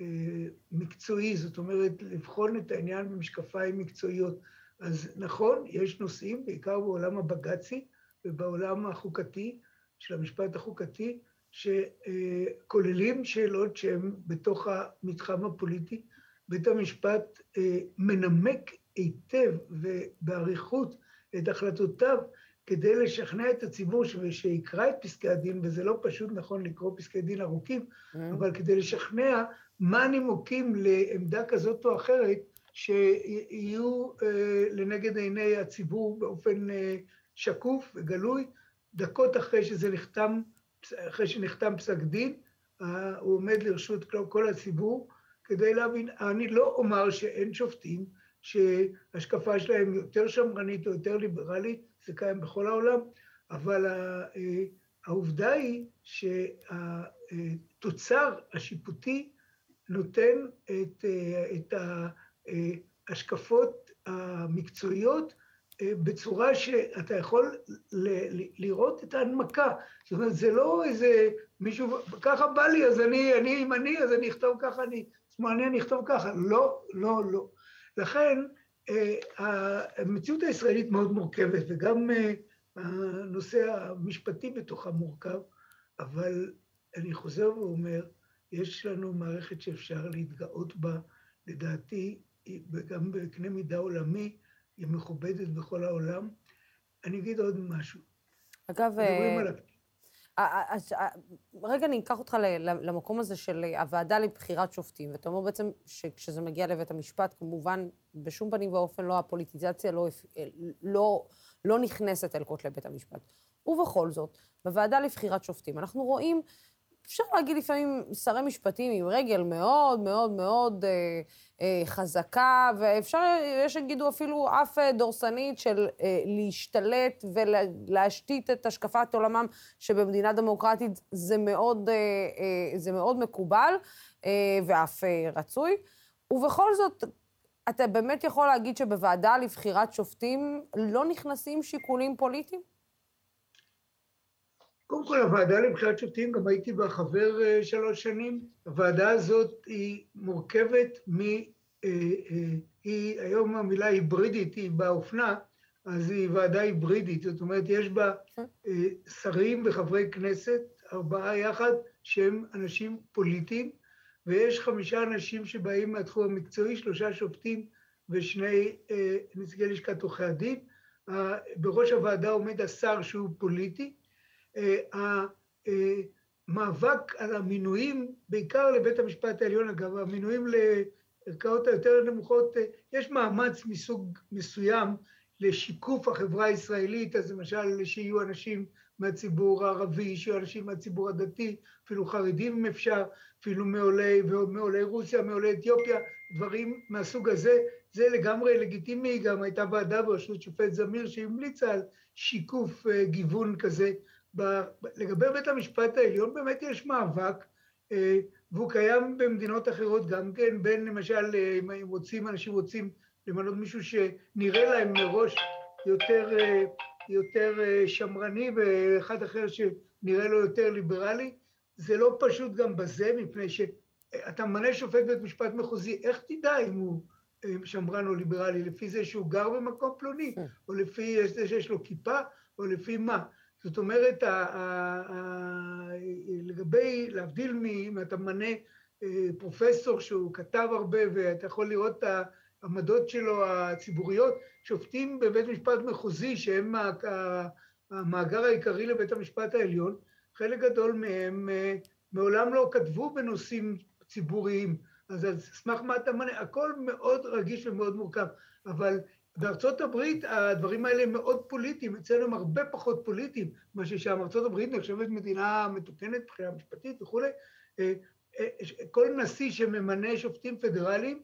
[SPEAKER 5] אה, מקצועי, זאת אומרת, לבחון את העניין במשקפיים מקצועיות. אז נכון, יש נושאים, בעיקר בעולם הבג"צי ובעולם החוקתי, של המשפט החוקתי, שכוללים שאלות שהן בתוך המתחם הפוליטי. בית המשפט אה, מנמק היטב ובאריכות את החלטותיו כדי לשכנע את הציבור שיקרא את פסקי הדין, וזה לא פשוט נכון לקרוא פסקי דין ארוכים, mm. אבל כדי לשכנע מה הנימוקים לעמדה כזאת או אחרת, שיהיו אה, לנגד עיני הציבור באופן אה, שקוף וגלוי, דקות אחרי שזה נחתם, אחרי שנחתם פסק דין, אה, הוא עומד לרשות כל הציבור, כדי להבין, אני לא אומר שאין שופטים שההשקפה שלהם יותר שמרנית או יותר ליברלית, זה קיים בכל העולם, אבל העובדה היא שהתוצר השיפוטי נותן את, את ההשקפות המקצועיות בצורה שאתה יכול לראות את ההנמקה. זאת אומרת, זה לא איזה מישהו, ככה בא לי, אז אני, אני ימני, אז אני אכתוב ככה, אני שמאלני, אני אכתוב ככה. לא, לא, לא. לכן, המציאות הישראלית מאוד מורכבת, וגם הנושא המשפטי בתוכה מורכב, אבל אני חוזר ואומר, יש לנו מערכת שאפשר להתגאות בה, לדעתי, וגם בקנה מידה עולמי, היא מכובדת בכל העולם. אני אגיד עוד משהו.
[SPEAKER 1] אגב, אז רגע אני אקח אותך למקום הזה של הוועדה לבחירת שופטים, ואתה אומר בעצם שכשזה מגיע לבית המשפט, כמובן, בשום פנים ואופן לא הפוליטיזציה לא, לא, לא נכנסת אל כותלי בית המשפט. ובכל זאת, בוועדה לבחירת שופטים אנחנו רואים אפשר להגיד לפעמים שרי משפטים עם רגל מאוד מאוד מאוד אה, אה, חזקה, ואפשר, יש שיגידו אפילו אף אה, דורסנית של אה, להשתלט ולהשתית את השקפת עולמם, שבמדינה דמוקרטית זה מאוד, אה, אה, זה מאוד מקובל אה, ואף אה, רצוי. ובכל זאת, אתה באמת יכול להגיד שבוועדה לבחירת שופטים לא נכנסים שיקולים פוליטיים?
[SPEAKER 5] קודם כל, הוועדה לבחירת שופטים, גם הייתי בה חבר אה, שלוש שנים. הוועדה הזאת היא מורכבת מ... אה, אה, היא, היום המילה היברידית היא באופנה, אז היא ועדה היברידית, זאת אומרת, יש בה שרים וחברי כנסת, ארבעה יחד, שהם אנשים פוליטיים, ויש חמישה אנשים שבאים מהתחום המקצועי, שלושה שופטים ושני נציגי לשכת עורכי הדין. בראש הוועדה עומד השר שהוא פוליטי, המאבק על המינויים, בעיקר לבית המשפט העליון, אגב, המינויים לערכאות היותר נמוכות, יש מאמץ מסוג מסוים לשיקוף החברה הישראלית, אז למשל שיהיו אנשים מהציבור הערבי, שיהיו אנשים מהציבור הדתי, אפילו חרדים אם אפשר, אפילו מעולי, מעולי רוסיה, מעולי אתיופיה, דברים מהסוג הזה, זה לגמרי לגיטימי, גם הייתה ועדה בראשות שופט זמיר שהמליצה על שיקוף אה, גיוון כזה לגבי בית המשפט העליון באמת יש מאבק, אה, והוא קיים במדינות אחרות גם כן, בין למשל, אה, אם רוצים, אנשים רוצים למנות מישהו שנראה להם מראש יותר, אה, יותר שמרני, ואחד אחר שנראה לו יותר ליברלי. זה לא פשוט גם בזה, מפני שאתה ממנה שופט בית משפט מחוזי, איך תדע אם הוא שמרן או ליברלי? לפי זה שהוא גר במקום פלוני, או לפי זה שיש לו כיפה, או לפי מה? זאת אומרת, לגבי, להבדיל אם אתה ממנה אה, פרופסור שהוא כתב הרבה ואתה יכול לראות את העמדות שלו הציבוריות, שופטים בבית משפט מחוזי שהם המאגר העיקרי לבית המשפט העליון, חלק גדול מהם אה, מעולם לא כתבו בנושאים ציבוריים, אז על סמך מה אתה מנה, הכל מאוד רגיש ומאוד מורכב, אבל בארצות הברית הדברים האלה מאוד פוליטיים, אצלנו הם הרבה פחות פוליטיים, מה ששם ארצות הברית נחשבת מדינה מתוקנת, מבחינה משפטית וכולי. אה, אה, כל נשיא שממנה שופטים פדרליים,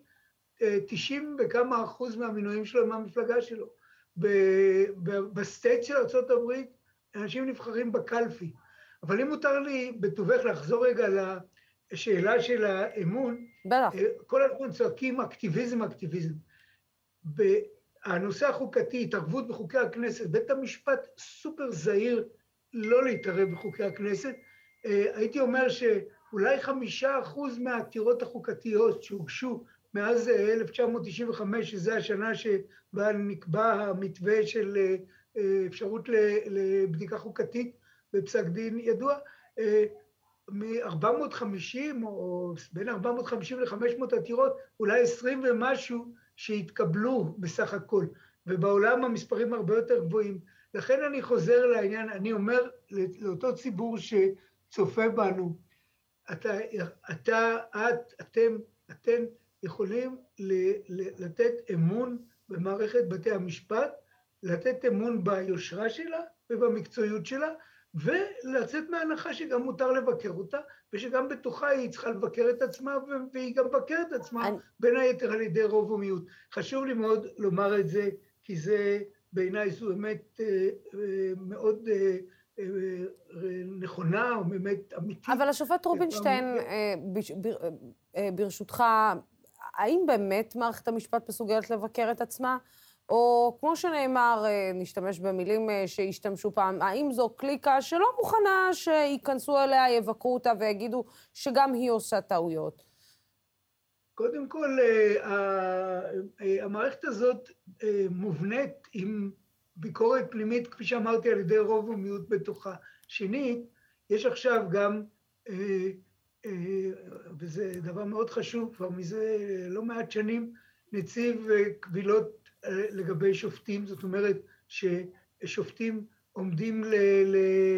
[SPEAKER 5] 90 אה, וכמה אחוז מהמינויים שלו הם מהמפלגה שלו. ב state של ארה"ב, אנשים נבחרים בקלפי. אבל אם מותר לי בטובך לחזור רגע לשאלה של האמון,
[SPEAKER 1] בטח.
[SPEAKER 5] כל הזמן צועקים אקטיביזם, אקטיביזם. הנושא החוקתי, התערבות בחוקי הכנסת, בית המשפט סופר זהיר לא להתערב בחוקי הכנסת. אה, הייתי אומר שאולי חמישה אחוז מהעתירות החוקתיות שהוגשו מאז 1995, שזו השנה שבה נקבע המתווה של אה, אפשרות לבדיקה חוקתית בפסק דין ידוע, אה, מ-450 או בין 450 ל-500 עתירות, אולי 20 ומשהו שהתקבלו בסך הכל, ובעולם המספרים הרבה יותר גבוהים. לכן אני חוזר לעניין, אני אומר לאותו ציבור שצופה בנו, אתה, אתה, את, אתם, אתן יכולים לתת אמון במערכת בתי המשפט, לתת אמון ביושרה שלה ובמקצועיות שלה, ולצאת מההנחה שגם מותר לבקר אותה, ושגם בתוכה היא צריכה לבקר את עצמה, והיא גם מבקרת את עצמה, אני... בין היתר על ידי רוב ומיעוט. חשוב לי מאוד לומר את זה, כי זה בעיניי זו אמת אה, אה, מאוד אה, נכונה, או באמת אמיתית.
[SPEAKER 1] אבל השופט רובינשטיין, ברשותך, האם באמת מערכת המשפט מסוגלת לבקר את עצמה? או כמו שנאמר, אה, נשתמש במילים אה, שהשתמשו פעם, האם זו קליקה שלא מוכנה שייכנסו אליה, יבקרו אותה ויגידו שגם היא עושה טעויות?
[SPEAKER 5] קודם כל, אה, המערכת הזאת מובנית עם ביקורת פנימית, כפי שאמרתי, על ידי רוב ומיעוט בתוכה. שנית, יש עכשיו גם, וזה דבר מאוד חשוב, כבר מזה לא מעט שנים, נציב קבילות לגבי שופטים, זאת אומרת ששופטים עומדים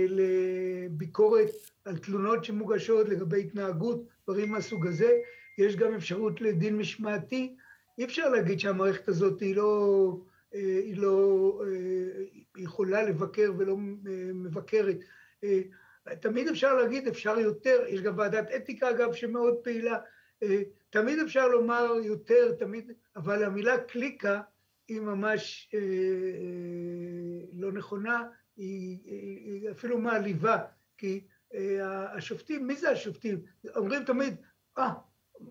[SPEAKER 5] לביקורת על תלונות שמוגשות לגבי התנהגות, דברים מהסוג הזה. יש גם אפשרות לדין משמעתי. אי אפשר להגיד שהמערכת הזאת היא לא, היא לא יכולה לבקר ולא מבקרת. תמיד אפשר להגיד, אפשר יותר, יש גם ועדת אתיקה אגב שמאוד פעילה, תמיד אפשר לומר יותר, תמיד, אבל המילה קליקה היא ממש אה, אה, לא נכונה, היא, היא אפילו מעליבה, כי אה, השופטים, מי זה השופטים? אומרים תמיד, אה,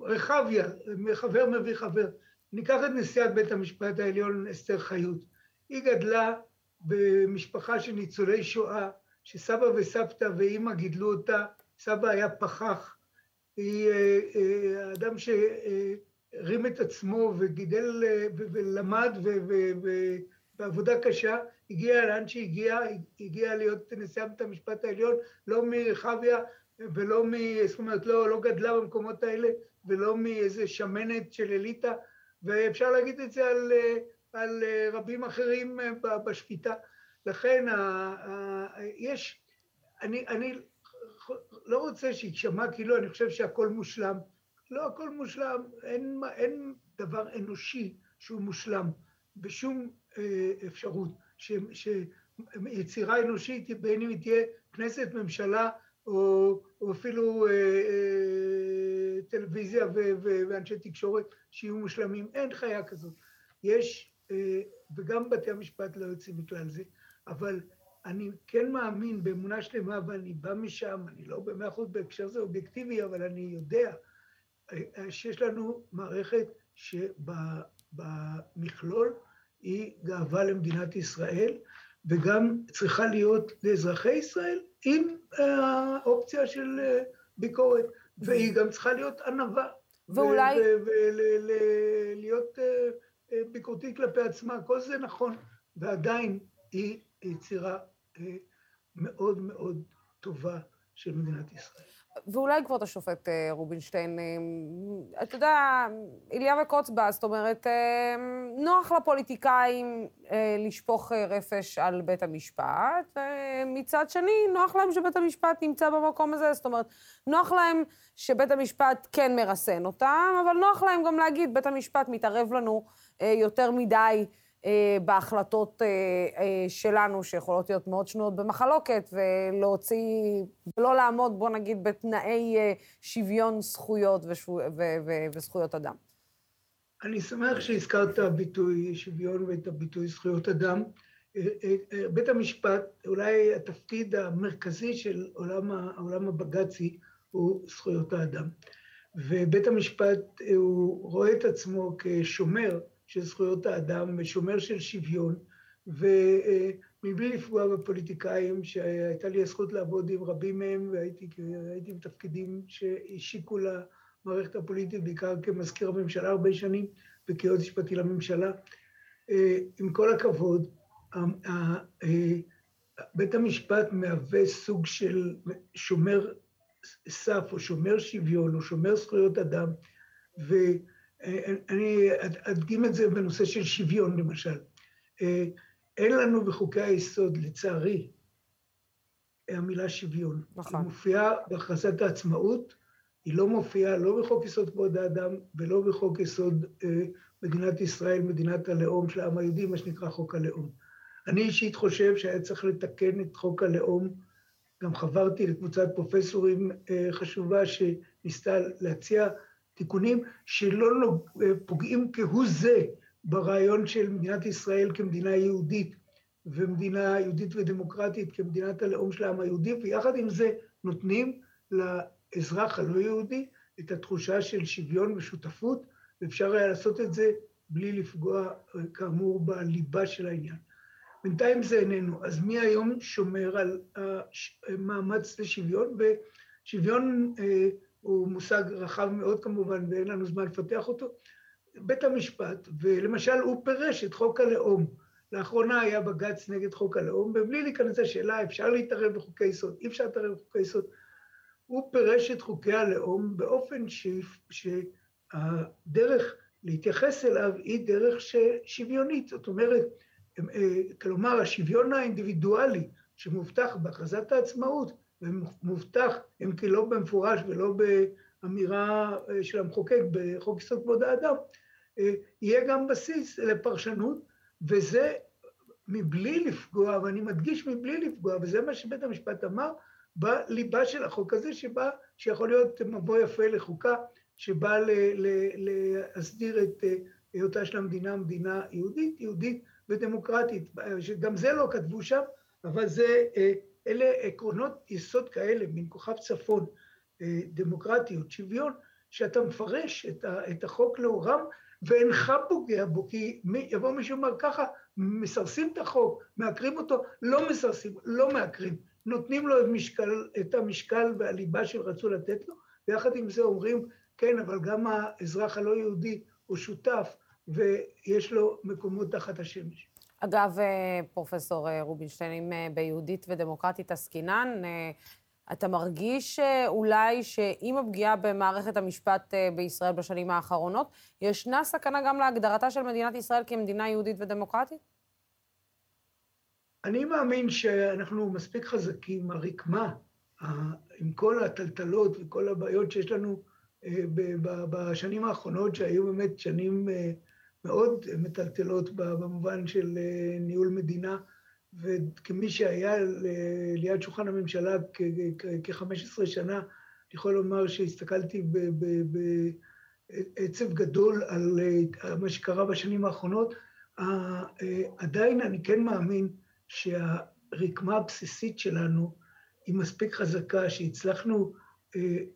[SPEAKER 5] רחביה, חבר מביא חבר. ניקח את נשיאת בית המשפט העליון אסתר חיות. היא גדלה במשפחה של ניצולי שואה, שסבא וסבתא ואימא גידלו אותה, סבא היה פחח, היא אה, אה, אדם ש... אה, הרים את עצמו וגידל ולמד בעבודה קשה, הגיע לאן שהגיע, הגיע להיות נשיאה בית המשפט העליון, לא מרחביה ולא מ... זאת אומרת, לא, לא גדלה במקומות האלה ולא מאיזה שמנת של אליטה, ואפשר להגיד את זה על, על רבים אחרים בשפיטה. לכן ה, ה, יש, אני, אני לא רוצה שיישמע כאילו אני חושב שהכל מושלם, לא הכל מושלם, אין, אין דבר אנושי שהוא מושלם בשום אה, אפשרות, ש, שיצירה אנושית, בין אם היא תהיה כנסת, ממשלה, או, או אפילו אה, אה, טלוויזיה ו, ו, ואנשי תקשורת שיהיו מושלמים, אין חיה כזאת. יש, אה, וגם בתי המשפט לא יוצאים מכלל זה, אבל אני כן מאמין באמונה שלמה, ואני בא משם, אני לא במאה אחוז בהקשר זה אובייקטיבי, אבל אני יודע שיש לנו מערכת שבמכלול היא גאווה למדינת ישראל, וגם צריכה להיות לאזרחי ישראל עם האופציה של ביקורת, והיא גם צריכה להיות ענווה.
[SPEAKER 1] ואולי...
[SPEAKER 5] ולהיות ביקורתית כלפי עצמה, כל זה נכון, ועדיין היא יצירה מאוד מאוד טובה של מדינת ישראל.
[SPEAKER 1] ואולי כבוד השופט אה, רובינשטיין, אה, אתה יודע, איליה וקוצבה, זאת אומרת, אה, נוח לפוליטיקאים לשפוך רפש על בית המשפט, ומצד שני, נוח להם שבית המשפט נמצא במקום הזה, זאת אומרת, נוח להם שבית המשפט כן מרסן אותם, אבל נוח להם גם להגיד, בית המשפט מתערב לנו יותר מדי. אה, בהחלטות אה, אה, שלנו, שיכולות להיות מאוד שנויות במחלוקת, ולהוציא, ולא לעמוד, בוא נגיד, בתנאי שוויון זכויות ושו, ו, ו, וזכויות אדם.
[SPEAKER 5] אני שמח שהזכרת את הביטוי שוויון ואת הביטוי זכויות אדם. בית המשפט, אולי התפקיד המרכזי של עולם, העולם הבג"צי הוא זכויות האדם. ובית המשפט הוא רואה את עצמו כשומר של זכויות האדם ושומר של שוויון, ומבלי לפגוע בפוליטיקאים, שהייתה לי הזכות לעבוד עם רבים מהם, והייתי בתפקידים שהשיקו למערכת הפוליטית, בעיקר כמזכיר הממשלה הרבה שנים וכיועץ משפטי לממשלה. עם כל הכבוד, בית המשפט מהווה סוג של שומר סף או שומר שוויון או שומר זכויות אדם, ואני אדגים את זה בנושא של שוויון למשל. אין לנו בחוקי היסוד, לצערי, המילה שוויון. נכון. היא מופיעה בהכרזת העצמאות, היא לא מופיעה לא בחוק יסוד כבוד האדם ולא בחוק יסוד מדינת ישראל, מדינת הלאום של העם היהודי, מה שנקרא חוק הלאום. אני אישית חושב שהיה צריך לתקן את חוק הלאום, גם חברתי לקבוצת פרופסורים חשובה שניסתה להציע תיקונים שלא פוגעים כהוא זה ברעיון של מדינת ישראל כמדינה יהודית, ומדינה יהודית ודמוקרטית כמדינת הלאום של העם היהודי, ויחד עם זה נותנים לאזרח הלא יהודי את התחושה של שוויון ושותפות, ואפשר היה לעשות את זה בלי לפגוע, כאמור, בליבה של העניין. בינתיים זה איננו, אז מי היום שומר על המאמץ לשוויון? ושוויון הוא מושג רחב מאוד כמובן, ואין לנו זמן לפתח אותו. בית המשפט, ולמשל הוא פירש את חוק הלאום. לאחרונה היה בג"ץ נגד חוק הלאום, ובלי להיכנס לשאלה, אפשר להתערב בחוקי יסוד, אי אפשר להתערב בחוקי יסוד. הוא פירש את חוקי הלאום באופן ש... שהדרך להתייחס אליו היא דרך שוויונית. זאת אומרת, כלומר, השוויון האינדיבידואלי שמובטח בהכרזת העצמאות, ומובטח, אם כי לא במפורש ולא באמירה של המחוקק בחוק יסוד כבוד האדם, יהיה גם בסיס לפרשנות, וזה מבלי לפגוע, ואני מדגיש מבלי לפגוע, וזה מה שבית המשפט אמר, בליבה של החוק הזה, שבא, שיכול להיות מבוא יפה לחוקה, שבא להסדיר את היותה של המדינה מדינה יהודית, יהודית ודמוקרטית, שגם זה לא כתבו שם, אבל זה, אלה עקרונות יסוד כאלה, מן כוכב צפון, דמוקרטיות, שוויון, שאתה מפרש את החוק לאורם, ואינך פוגע בו, כי מי, יבוא מישהו אומר ככה, מסרסים את החוק, מעקרים אותו, לא מסרסים, לא מעקרים, נותנים לו את, משקל, את המשקל והליבה שרצו לתת לו, ויחד עם זה אומרים, כן, אבל גם האזרח הלא יהודי הוא שותף, ויש לו מקומות תחת השמש.
[SPEAKER 1] אגב, פרופסור רובינשטיין, אם ביהודית ודמוקרטית עסקינן, אתה מרגיש אולי שעם הפגיעה במערכת המשפט בישראל בשנים האחרונות, ישנה סכנה גם להגדרתה של מדינת ישראל כמדינה יהודית ודמוקרטית?
[SPEAKER 5] אני מאמין שאנחנו מספיק חזקים, הרקמה, עם כל הטלטלות וכל הבעיות שיש לנו בשנים האחרונות, שהיו באמת שנים מאוד מטלטלות במובן של ניהול מדינה, וכמי שהיה ליד שולחן הממשלה כ-15 שנה, אני יכול לומר שהסתכלתי בעצב גדול על מה שקרה בשנים האחרונות. עדיין אני כן מאמין שהרקמה הבסיסית שלנו היא מספיק חזקה, שהצלחנו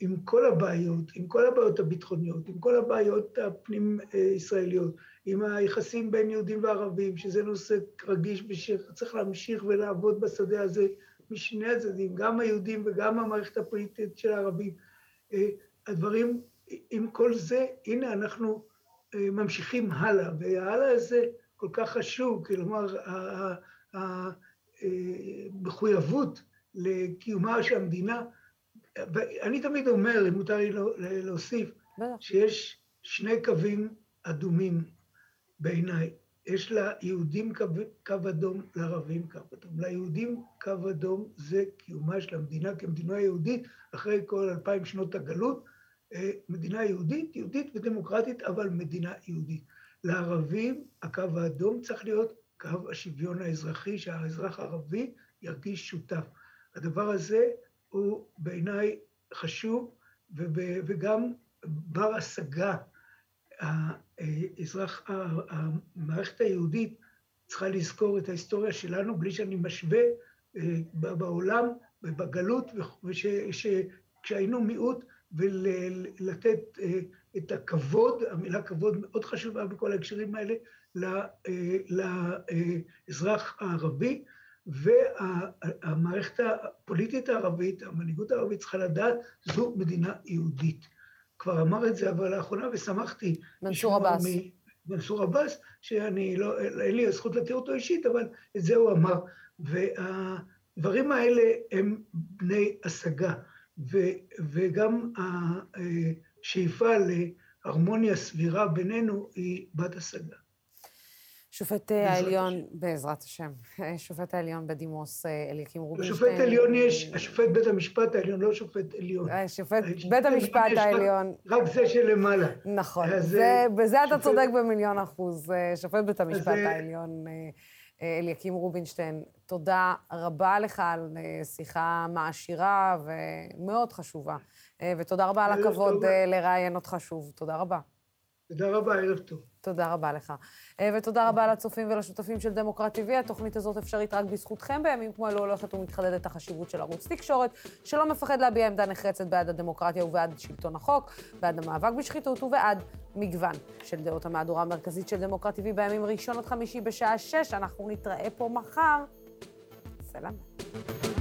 [SPEAKER 5] עם כל הבעיות, עם כל הבעיות הביטחוניות, עם כל הבעיות הפנים-ישראליות, עם היחסים בין יהודים וערבים, שזה נושא רגיש ושצריך להמשיך ולעבוד בשדה הזה משני הצדדים, גם היהודים וגם המערכת הפוליטית של הערבים. הדברים, עם כל זה, הנה אנחנו ממשיכים הלאה, וההלאה הזה כל כך חשוב, כלומר, המחויבות לקיומה של המדינה, ואני תמיד אומר, אם מותר לי להוסיף, שיש שני קווים אדומים בעיניי. יש ליהודים קו, קו אדום, לערבים קו אדום. ליהודים קו אדום זה קיומה של המדינה כמדינה יהודית, אחרי כל אלפיים שנות הגלות, מדינה יהודית, יהודית ודמוקרטית, אבל מדינה יהודית. לערבים הקו האדום צריך להיות קו השוויון האזרחי, שהאזרח הערבי ירגיש שותף. הדבר הזה הוא בעיניי חשוב וגם בר השגה. האזרח, המערכת היהודית צריכה לזכור את ההיסטוריה שלנו בלי שאני משווה בעולם ובגלות, וכשהיינו מיעוט, ולתת את הכבוד, המילה כבוד מאוד חשובה בכל ההקשרים האלה, לאזרח הערבי, והמערכת הפוליטית הערבית, המנהיגות הערבית צריכה לדעת, זו מדינה יהודית. כבר אמר את זה אבל לאחרונה, ושמחתי.
[SPEAKER 1] מנסור עבאס.
[SPEAKER 5] מנסור עבאס, שאני לא, אין לי הזכות להכיר אותו אישית, אבל את זה הוא אמר. והדברים האלה הם בני השגה, ו, וגם השאיפה להרמוניה סבירה בינינו היא בת השגה.
[SPEAKER 1] שופט העליון, בעזרת השם, שופט העליון בדימוס אליקים רובינשטיין.
[SPEAKER 5] שופט עליון יש, השופט בית המשפט העליון, לא שופט עליון.
[SPEAKER 1] שופט בית המשפט העליון.
[SPEAKER 5] רק זה שלמעלה.
[SPEAKER 1] נכון, בזה אתה צודק במיליון אחוז. שופט בית המשפט העליון אליקים רובינשטיין, תודה רבה לך על שיחה מעשירה ומאוד חשובה. ותודה רבה על הכבוד לראיין אותך שוב. תודה רבה.
[SPEAKER 5] תודה רבה, ערב טוב.
[SPEAKER 1] תודה רבה לך. ותודה רבה לצופים ולשותפים של דמוקרט TV. התוכנית הזאת אפשרית רק בזכותכם. בימים כמו אלו הולכת ומתחדדת החשיבות של ערוץ תקשורת, שלא מפחד להביע עמדה נחרצת בעד הדמוקרטיה ובעד שלטון החוק, בעד המאבק בשחיתות ובעד מגוון של דעות המהדורה המרכזית של דמוקרט TV בימים ראשון עד חמישי בשעה שש. אנחנו נתראה פה מחר. סלאם.